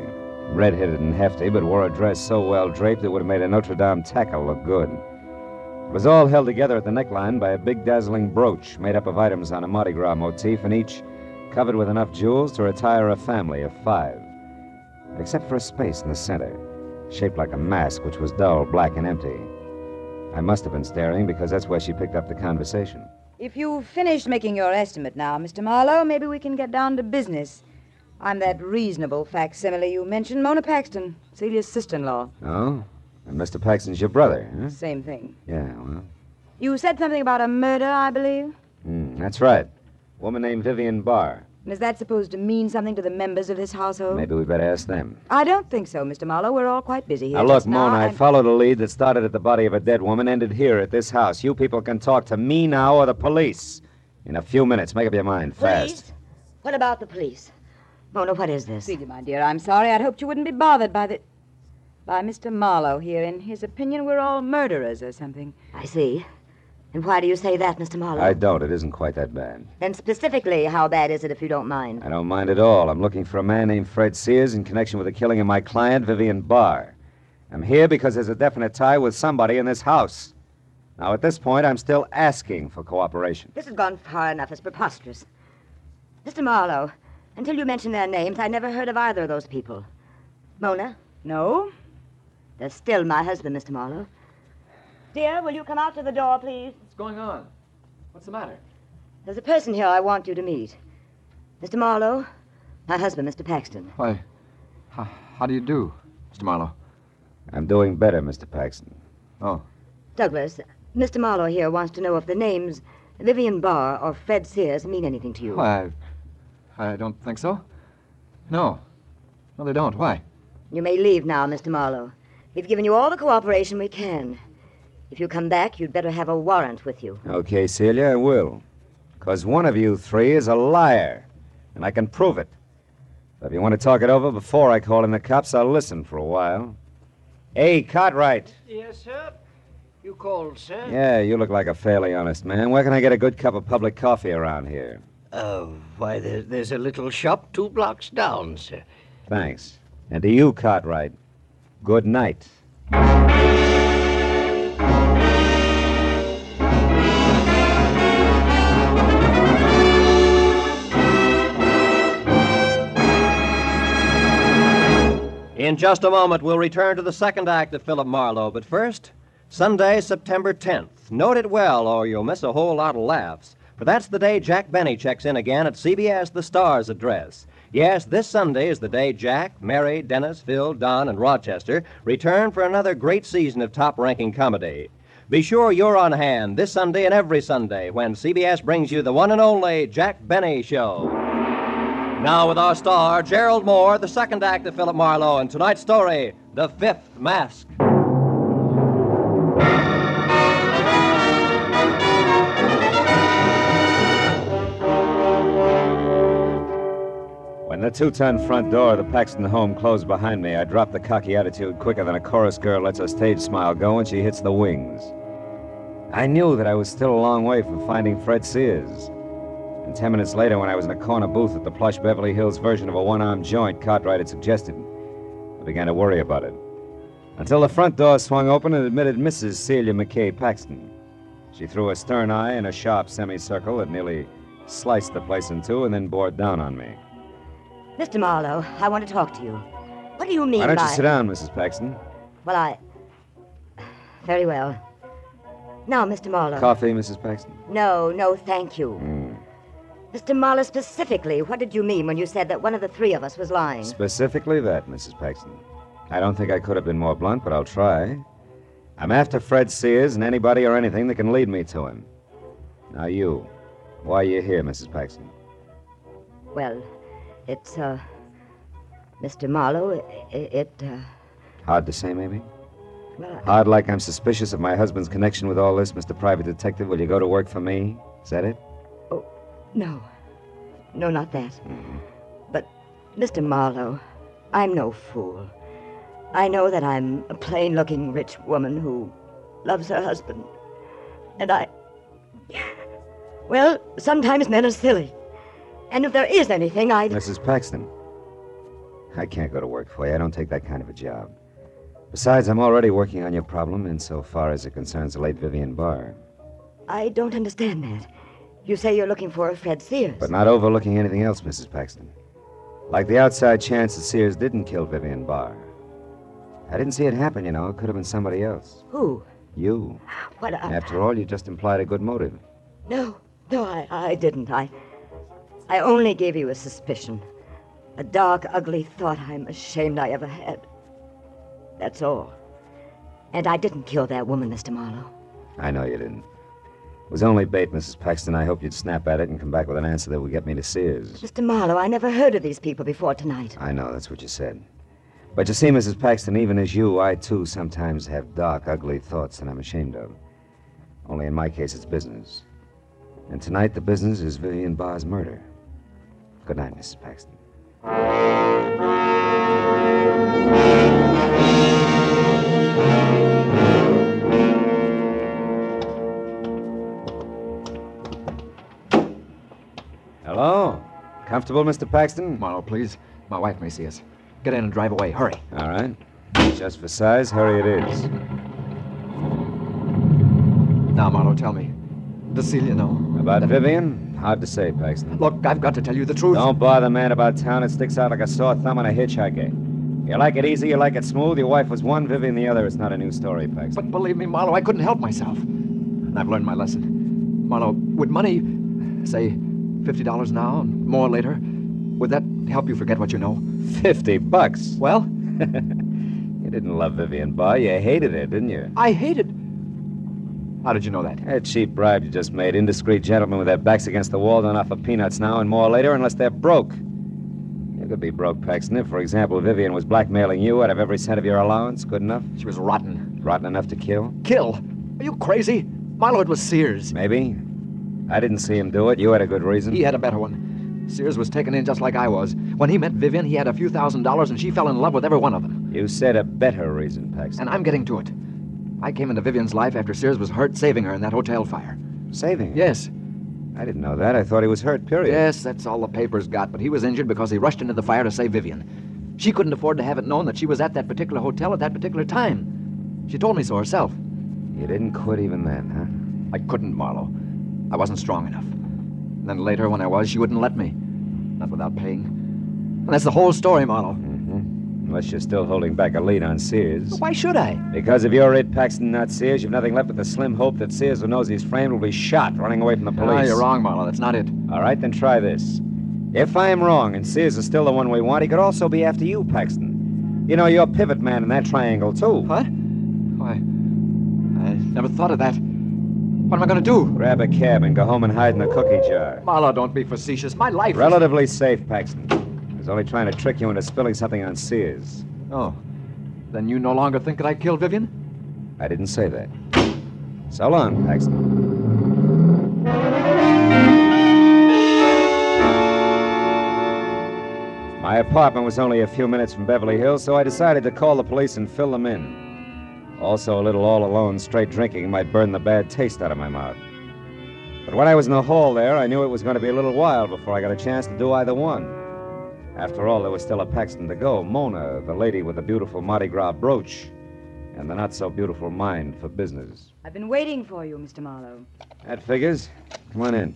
red-headed and hefty, but wore a dress so well draped it would have made a Notre Dame tackle look good. It was all held together at the neckline by a big dazzling brooch made up of items on a Mardi Gras motif, and each covered with enough jewels to retire a family of five. Except for a space in the center, shaped like a mask, which was dull, black, and empty. I must have been staring because that's where she picked up the conversation. If you've finished making your estimate now, Mr. Marlowe, maybe we can get down to business. I'm that reasonable facsimile you mentioned, Mona Paxton, Celia's sister-in-law. Oh? And Mr. Paxton's your brother, huh? Same thing. Yeah, well. You said something about a murder, I believe. Hmm, that's right. A Woman named Vivian Barr. And is that supposed to mean something to the members of this household? Maybe we better ask them. I don't think so, Mr. Marlowe. We're all quite busy here. Now, look, just Mona, I followed a lead that started at the body of a dead woman, ended here at this house. You people can talk to me now or the police. In a few minutes. Make up your mind fast. Police? What about the police? Mona, what is this? Celia, my dear, I'm sorry. I'd hoped you wouldn't be bothered by the. by Mr. Marlowe here. In his opinion, we're all murderers or something. I see. And why do you say that, Mr. Marlowe? I don't. It isn't quite that bad. Then specifically, how bad is it, if you don't mind? I don't mind at all. I'm looking for a man named Fred Sears in connection with the killing of my client, Vivian Barr. I'm here because there's a definite tie with somebody in this house. Now, at this point, I'm still asking for cooperation. This has gone far enough. It's preposterous. Mr. Marlowe, until you mentioned their names, I never heard of either of those people. Mona? No. They're still my husband, Mr. Marlowe. Dear, will you come out to the door, please? What's going on? What's the matter? There's a person here I want you to meet. Mr. Marlowe, my husband, Mr. Paxton. Why, how, how do you do, Mr. Marlowe? I'm doing better, Mr. Paxton. Oh. Douglas, Mr. Marlowe here wants to know if the names Vivian Barr or Fred Sears mean anything to you. Why, I, I don't think so. No. No, they don't. Why? You may leave now, Mr. Marlowe. We've given you all the cooperation we can. If you come back, you'd better have a warrant with you. Okay, Celia, I will. Because one of you three is a liar, and I can prove it. So if you want to talk it over before I call in the cops, I'll listen for a while. Hey, Cartwright. Yes, sir. You called, sir? Yeah, you look like a fairly honest man. Where can I get a good cup of public coffee around here? Oh, why, there, there's a little shop two blocks down, sir. Thanks. And to you, Cartwright, good night. Just a moment, we'll return to the second act of Philip Marlowe. But first, Sunday, September 10th. Note it well, or you'll miss a whole lot of laughs. For that's the day Jack Benny checks in again at CBS The Stars address. Yes, this Sunday is the day Jack, Mary, Dennis, Phil, Don, and Rochester return for another great season of top ranking comedy. Be sure you're on hand this Sunday and every Sunday when CBS brings you the one and only Jack Benny Show. Now, with our star, Gerald Mohr, the second act of Philip Marlowe, and tonight's story, The Fifth Mask. When the two ton front door of the Paxton home closed behind me, I dropped the cocky attitude quicker than a chorus girl lets her stage smile go when she hits the wings. I knew that I was still a long way from finding Fred Sears. And ten minutes later, when I was in a corner booth at the plush Beverly Hills version of a one armed joint Cartwright had suggested, I began to worry about it. Until the front door swung open and admitted Mrs. Celia McKay Paxton. She threw a stern eye in a sharp semicircle that nearly sliced the place in two and then bore down on me. Mr. Marlowe, I want to talk to you. What do you mean Why don't by... you sit down, Mrs. Paxton? Well, I... Very well. Now, Mr. Marlowe. Coffee, Mrs. Paxton? No, no, thank you. Mm. Mr. Marlowe, specifically, what did you mean when you said that one of the three of us was lying? Specifically that, Mrs. Paxton. I don't think I could have been more blunt, but I'll try. I'm after Fred Sears and anybody or anything that can lead me to him. Now, you. Why are you here, Mrs. Paxton? Well, it's, uh... Mr. Marlowe, it, it uh... Hard to say, maybe? Well, I- Hard like I'm suspicious of my husband's connection with all this, Mr. Private Detective. Will you go to work for me? Is that it? No. No, not that. Mm-hmm. But, Mr. Marlowe, I'm no fool. I know that I'm a plain looking rich woman who loves her husband. And I. Well, sometimes men are silly. And if there is anything, I'd. Mrs. Paxton. I can't go to work for you. I don't take that kind of a job. Besides, I'm already working on your problem insofar as it concerns the late Vivian Barr. I don't understand that. You say you're looking for Fred Sears. But not overlooking anything else, Mrs. Paxton. Like the outside chance that Sears didn't kill Vivian Barr. I didn't see it happen, you know. It could have been somebody else. Who? You. What? I... After all, you just implied a good motive. No, no, I, I didn't. I. I only gave you a suspicion. A dark, ugly thought I'm ashamed I ever had. That's all. And I didn't kill that woman, Mr. Marlowe. I know you didn't. It was only bait, Mrs. Paxton. I hoped you'd snap at it and come back with an answer that would get me to Sears. Mr. Marlowe, I never heard of these people before tonight. I know, that's what you said. But you see, Mrs. Paxton, even as you, I too sometimes have dark, ugly thoughts that I'm ashamed of. Only in my case, it's business. And tonight, the business is Vivian Barr's murder. Good night, Mrs. Paxton. Hello? Comfortable, Mr. Paxton? Marlowe, please. My wife may see us. Get in and drive away. Hurry. All right. Just for size, hurry it is. Now, Marlowe, tell me. Does Celia know? About Vivian? Hard to say, Paxton. Look, I've got to tell you the truth. Don't bother, man, about town. It sticks out like a sore thumb on a hitchhiker. You like it easy, you like it smooth. Your wife was one, Vivian the other. It's not a new story, Paxton. But believe me, Marlowe, I couldn't help myself. And I've learned my lesson. Marlowe, would money, say, $50 now and more later, would that help you forget what you know? Fifty bucks? Well? you didn't love Vivian Barr. You hated her, didn't you? I hated. How did you know that? That cheap bribe you just made. Indiscreet gentlemen with their backs against the wall don't offer peanuts now and more later unless they're broke. You could be broke, Paxton, if, for example, Vivian was blackmailing you out of every cent of your allowance. Good enough? She was rotten. Rotten enough to kill? Kill? Are you crazy? My lord was Sears. Maybe. I didn't see him do it. You had a good reason. He had a better one. Sears was taken in just like I was. When he met Vivian, he had a few thousand dollars, and she fell in love with every one of them. You said a better reason, Paxton. And I'm getting to it. I came into Vivian's life after Sears was hurt saving her in that hotel fire. Saving her? Yes. I didn't know that. I thought he was hurt, period. Yes, that's all the papers got, but he was injured because he rushed into the fire to save Vivian. She couldn't afford to have it known that she was at that particular hotel at that particular time. She told me so herself. You didn't quit even then, huh? I couldn't, Marlowe. I wasn't strong enough. And then later, when I was, she wouldn't let me. Not without paying. And that's the whole story, Marlowe. Mm-hmm. Unless you're still holding back a lead on Sears. Why should I? Because if you're it, Paxton, not Sears, you've nothing left but the slim hope that Sears, who knows he's framed, will be shot running away from the police. Ah, you're wrong, Marlowe. That's not it. All right, then try this. If I'm wrong and Sears is still the one we want, he could also be after you, Paxton. You know, you're a pivot man in that triangle, too. What? Why? I never thought of that. What am I going to do? Grab a cab and go home and hide in the cookie jar. Marlowe, don't be facetious. My life is- Relatively safe, Paxton. I was only trying to trick you into spilling something on Sears. Oh. Then you no longer think that I killed Vivian? I didn't say that. So long, Paxton. My apartment was only a few minutes from Beverly Hills, so I decided to call the police and fill them in. Also, a little all alone, straight drinking might burn the bad taste out of my mouth. But when I was in the hall there, I knew it was going to be a little while before I got a chance to do either one. After all, there was still a Paxton to go Mona, the lady with the beautiful Mardi Gras brooch, and the not so beautiful mind for business. I've been waiting for you, Mr. Marlowe. That figures. Come on in.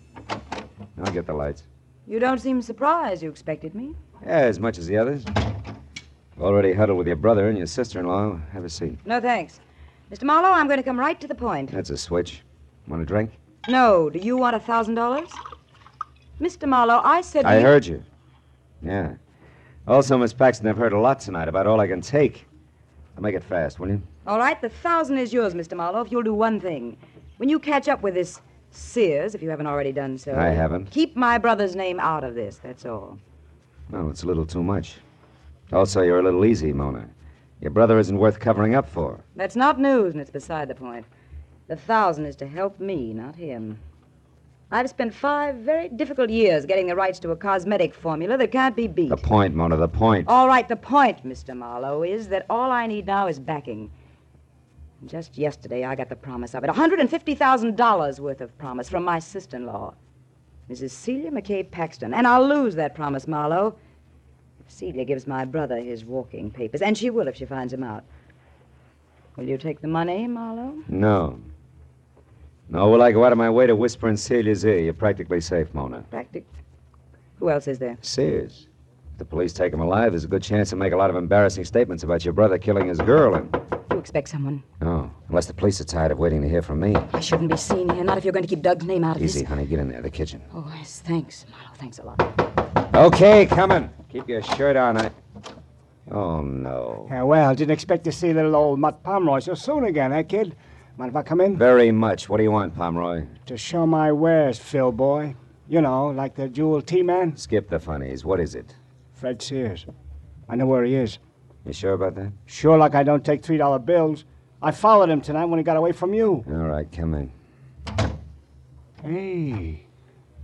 I'll get the lights. You don't seem surprised you expected me. Yeah, as much as the others. Already huddled with your brother and your sister in law. Have a seat. No, thanks. Mr. Marlowe, I'm going to come right to the point. That's a switch. Want a drink? No, do you want a thousand dollars? Mr. Marlowe, I said. I heard you. Yeah. Also, Miss Paxton, I've heard a lot tonight about all I can take. I'll make it fast, will you? All right, the thousand is yours, Mr. Marlowe, if you'll do one thing. When you catch up with this Sears, if you haven't already done so. I haven't. Keep my brother's name out of this, that's all. No, it's a little too much. Also, you're a little easy, Mona. Your brother isn't worth covering up for. That's not news, and it's beside the point. The thousand is to help me, not him. I've spent five very difficult years getting the rights to a cosmetic formula that can't be beat. The point, Mona, the point. All right, the point, Mr. Marlowe, is that all I need now is backing. Just yesterday, I got the promise of it $150,000 worth of promise from my sister in law, Mrs. Celia McKay Paxton. And I'll lose that promise, Marlowe, Celia gives my brother his walking papers. And she will if she finds him out. Will you take the money, Marlowe? No. No, will I go out of my way to whisper in Celia's ear? You're practically safe, Mona. Practic. Who else is there? Sears. If the police take him alive, there's a good chance he'll make a lot of embarrassing statements about your brother killing his girl and. You expect someone. Oh, unless the police are tired of waiting to hear from me. I shouldn't be seen here, not if you're going to keep Doug's name out of it. Easy, this. honey. Get in there, the kitchen. Oh, yes, thanks, Marlowe. Thanks a lot. Okay, coming. Keep your shirt on. I... Oh, no. Yeah, well, didn't expect to see little old Mutt Pomeroy so soon again, eh, kid? Mind if I come in? Very much. What do you want, Pomeroy? To show my wares, Phil boy. You know, like the jewel tea man. Skip the funnies. What is it? Fred Sears. I know where he is. You sure about that? Sure, like I don't take $3 bills. I followed him tonight when he got away from you. All right, come in. Hey,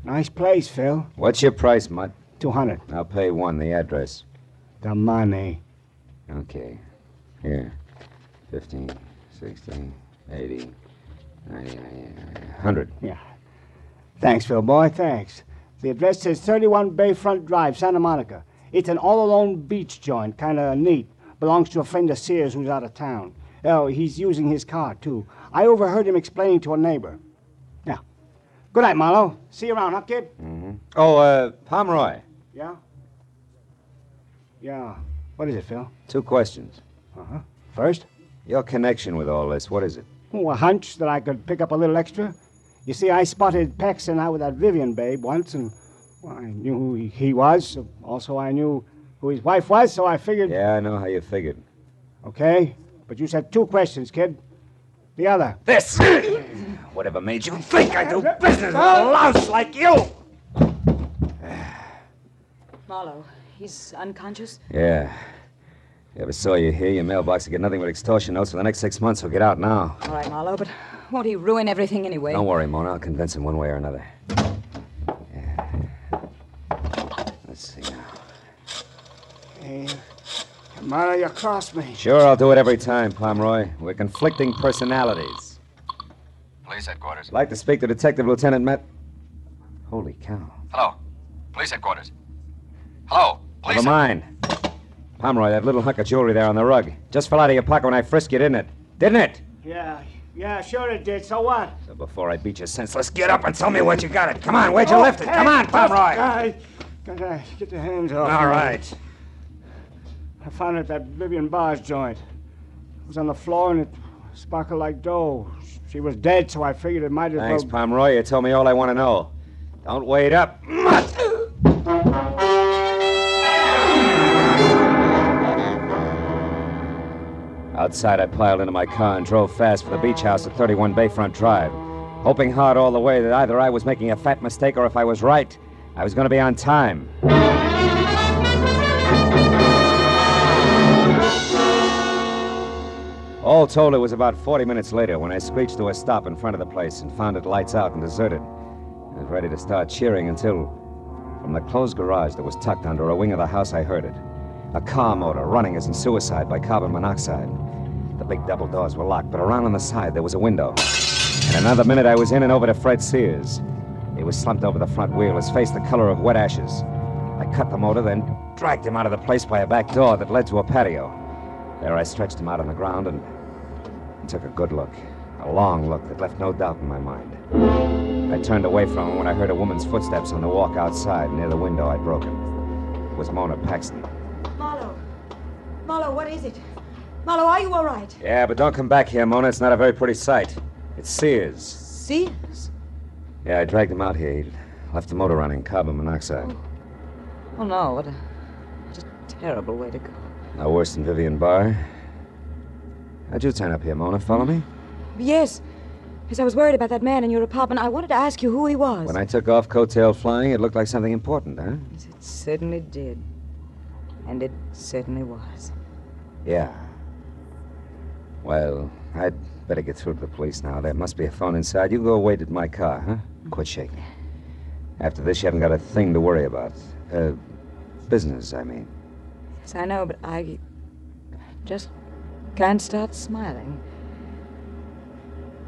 nice place, Phil. What's your price, Mutt? 200 I'll pay one. The address. The money. Okay. Here. 15, 16, 80, 90, 100. Yeah. Thanks, Phil boy, thanks. The address says 31 Bayfront Drive, Santa Monica. It's an all alone beach joint, kind of neat. Belongs to a friend of Sears who's out of town. Oh, he's using his car, too. I overheard him explaining to a neighbor. Yeah. Good night, Marlowe. See you around, huh, kid? Mm-hmm. Oh, uh, Pomeroy. Yeah? Yeah. What is it, Phil? Two questions. Uh-huh. First? Your connection with all this, what is it? Oh, a hunch that I could pick up a little extra. You see, I spotted Paxton out with that Vivian babe once, and well, I knew who he, he was. Also, I knew who his wife was, so I figured. Yeah, I know how you figured. Okay, but you said two questions, kid. The other. This! Whatever made you think I do business with a louse like you? Marlowe, he's unconscious? Yeah. You ever saw you here? Your mailbox will get nothing but extortion notes for the next six months. He'll get out now. All right, Marlowe, but won't he ruin everything anyway? Don't worry, Mona. I'll convince him one way or another. Yeah. Let's see now. Hey, Mara, you crossed me. Sure, I'll do it every time, Pomeroy. We're conflicting personalities. Police headquarters. I'd like to speak to Detective Lieutenant Matt. Holy cow. Hello. Police headquarters. Hello. Police. Never mind. Pomeroy, that little hunk of jewelry there on the rug just fell out of your pocket when I frisked you, didn't it? Didn't it? Yeah, yeah, sure it did. So what? So before I beat you senseless, get up and tell me where'd you got it. Come on, where'd you oh, lift it? Come on, Pomeroy. Guy, gotta get the hands off. All right. me. I found it at that Vivian Barr's joint. It was on the floor and it sparkled like dough. She was dead, so I figured it might as well. Thanks, well. Pomeroy. You told me all I want to know. Don't wait up. Outside, I piled into my car and drove fast for the beach house at 31 Bayfront Drive, hoping hard all the way that either I was making a fat mistake or if I was right, I was going to be on time. All told, it was about 40 minutes later when I screeched to a stop in front of the place and found it lights out and deserted. I was ready to start cheering until, from the closed garage that was tucked under a wing of the house, I heard it. A car motor running as in suicide by carbon monoxide. The big double doors were locked, but around on the side there was a window. In another minute, I was in and over to Fred Sears. He was slumped over the front wheel, his face the color of wet ashes. I cut the motor, then dragged him out of the place by a back door that led to a patio. There I stretched him out on the ground and, took a good look. A long look that left no doubt in my mind. I turned away from him when I heard a woman's footsteps on the walk outside near the window I'd broken. It was Mona Paxton. Marlowe. Marlowe, what is it? Marlowe, are you all right? Yeah, but don't come back here, Mona. It's not a very pretty sight. It's Sears. Sears? Yeah, I dragged him out here. He left the motor running, carbon monoxide. Oh, oh no. What a, what a terrible way to go. No worse than Vivian Barr. How'd you turn up here, Mona? Follow me? Yes. Yes, I was worried about that man in your apartment. I wanted to ask you who he was. When I took off coattail flying, it looked like something important, huh? Yes, it certainly did. And it certainly was. Yeah. Well, I'd better get through to the police now. There must be a phone inside. You go wait at my car, huh? Quit shaking. After this, you haven't got a thing to worry about. Uh, business, I mean. Yes, I know, but I just can't stop smiling.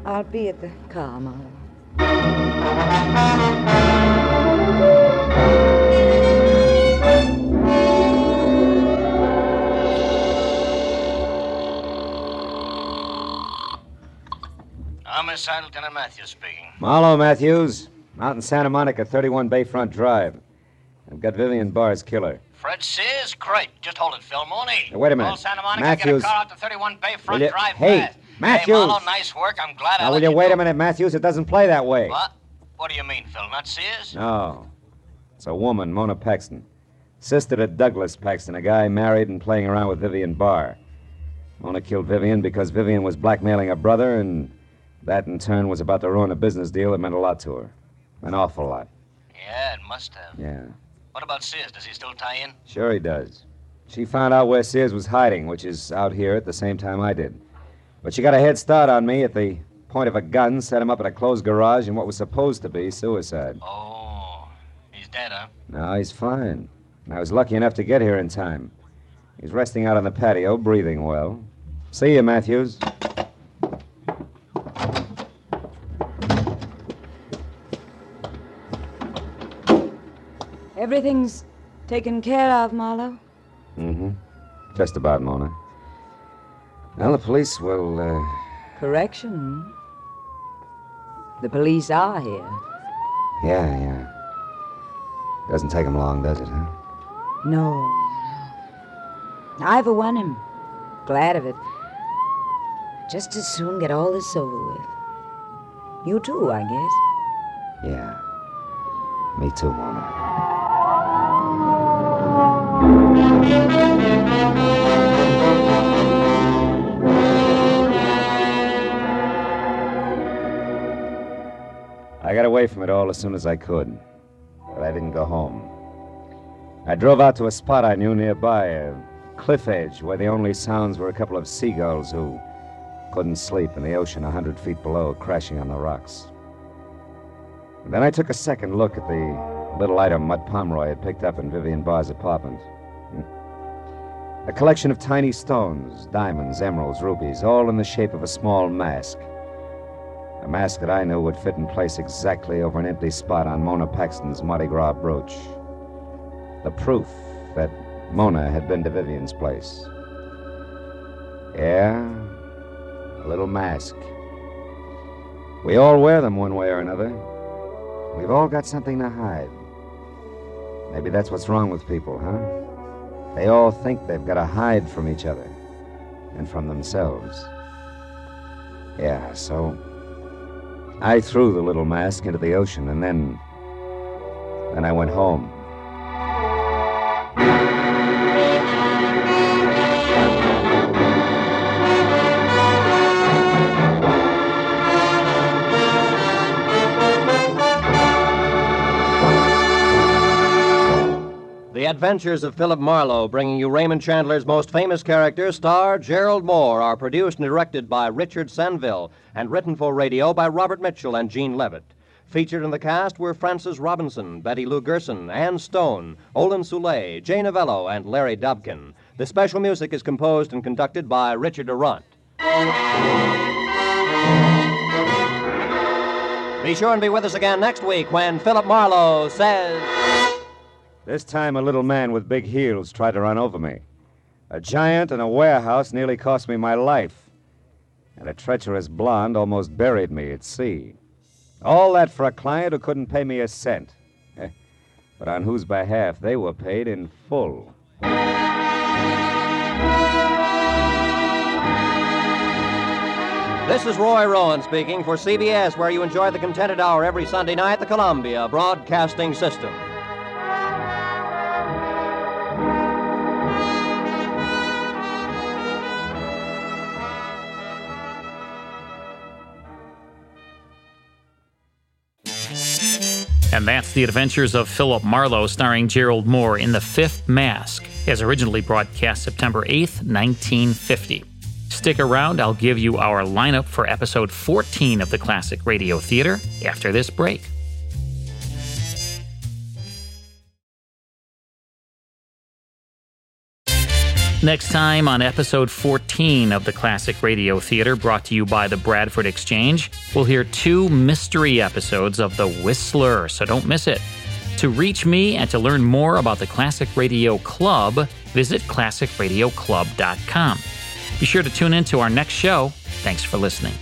I'll be at the car, Marlowe. Homicide Lieutenant Matthews speaking. Marlowe Matthews, out in Santa Monica, 31 Bayfront Drive. I've got Vivian Barr's killer. Fred Sears? Great. Just hold it, Phil Mooney. Now, wait a minute. Call Santa Monica, Matthews. get a car out to 31 Bayfront Will you- Drive Hey, fast. Matthews. Hey, Marlowe, nice work. I'm glad I Now, will you you wait know. a minute, Matthews? It doesn't play that way. What? What do you mean, Phil? Not Sears? No. It's a woman, Mona Paxton. Sister to Douglas Paxton, a guy married and playing around with Vivian Barr. Mona killed Vivian because Vivian was blackmailing her brother, and that in turn was about to ruin a business deal that meant a lot to her. An awful lot. Yeah, it must have. Yeah. What about Sears? Does he still tie in? Sure he does. She found out where Sears was hiding, which is out here at the same time I did. But she got a head start on me at the point of a gun, set him up at a closed garage in what was supposed to be suicide. Oh, he's dead, huh? No, he's fine. I was lucky enough to get here in time. He's resting out on the patio, breathing well. See you, Matthews. Everything's taken care of, Marlowe. Mm-hmm. Just about, Mona. Well, the police will, uh, Correction. The police are here. yeah, yeah. Doesn't take them long, does it, huh? No. I, for one, am glad of it. Just as soon get all this over with. You too, I guess. Yeah. Me too, Mona. I got away from it all as soon as I could, but I didn't go home. I drove out to a spot I knew nearby, a cliff edge where the only sounds were a couple of seagulls who couldn't sleep in the ocean a hundred feet below, crashing on the rocks. And then I took a second look at the little item Mud Pomeroy had picked up in Vivian Barr's apartment. A collection of tiny stones, diamonds, emeralds, rubies, all in the shape of a small mask. A mask that I knew would fit in place exactly over an empty spot on Mona Paxton's Mardi Gras brooch. The proof that Mona had been to Vivian's place. Yeah, a little mask. We all wear them one way or another. We've all got something to hide. Maybe that's what's wrong with people, huh? They all think they've got to hide from each other and from themselves. Yeah, so I threw the little mask into the ocean and then. Then I went home. Adventures of Philip Marlowe, bringing you Raymond Chandler's most famous character, star Gerald Mohr, are produced and directed by Richard Senville and written for radio by Robert Mitchell and Gene Levitt. Featured in the cast were Frances Robinson, Betty Lou Gerson, Ann Stone, Olin Soule, Jane Avello, and Larry Dobkin. The special music is composed and conducted by Richard Aurandt. Be sure and be with us again next week when Philip Marlowe says. This time, a little man with big heels tried to run over me. A giant in a warehouse nearly cost me my life. And a treacherous blonde almost buried me at sea. All that for a client who couldn't pay me a cent. Eh? but on whose behalf they were paid in full. This is Roy Rowan speaking for CBS, where you enjoy the Contented Hour every Sunday night, the Columbia Broadcasting System. And that's The Adventures of Philip Marlowe, starring Gerald Mohr in The Fifth Mask, as originally broadcast September 8th, 1950. Stick around, I'll give you our lineup for episode 14 of the Classic Radio Theater after this break. Next time on episode 14 of the Classic Radio Theater, brought to you by the Bradford Exchange, we'll hear two mystery episodes of The Whistler, so don't miss it. To reach me and to learn more about the Classic Radio Club, visit classicradioclub.com. Be sure to tune in to our next show. Thanks for listening.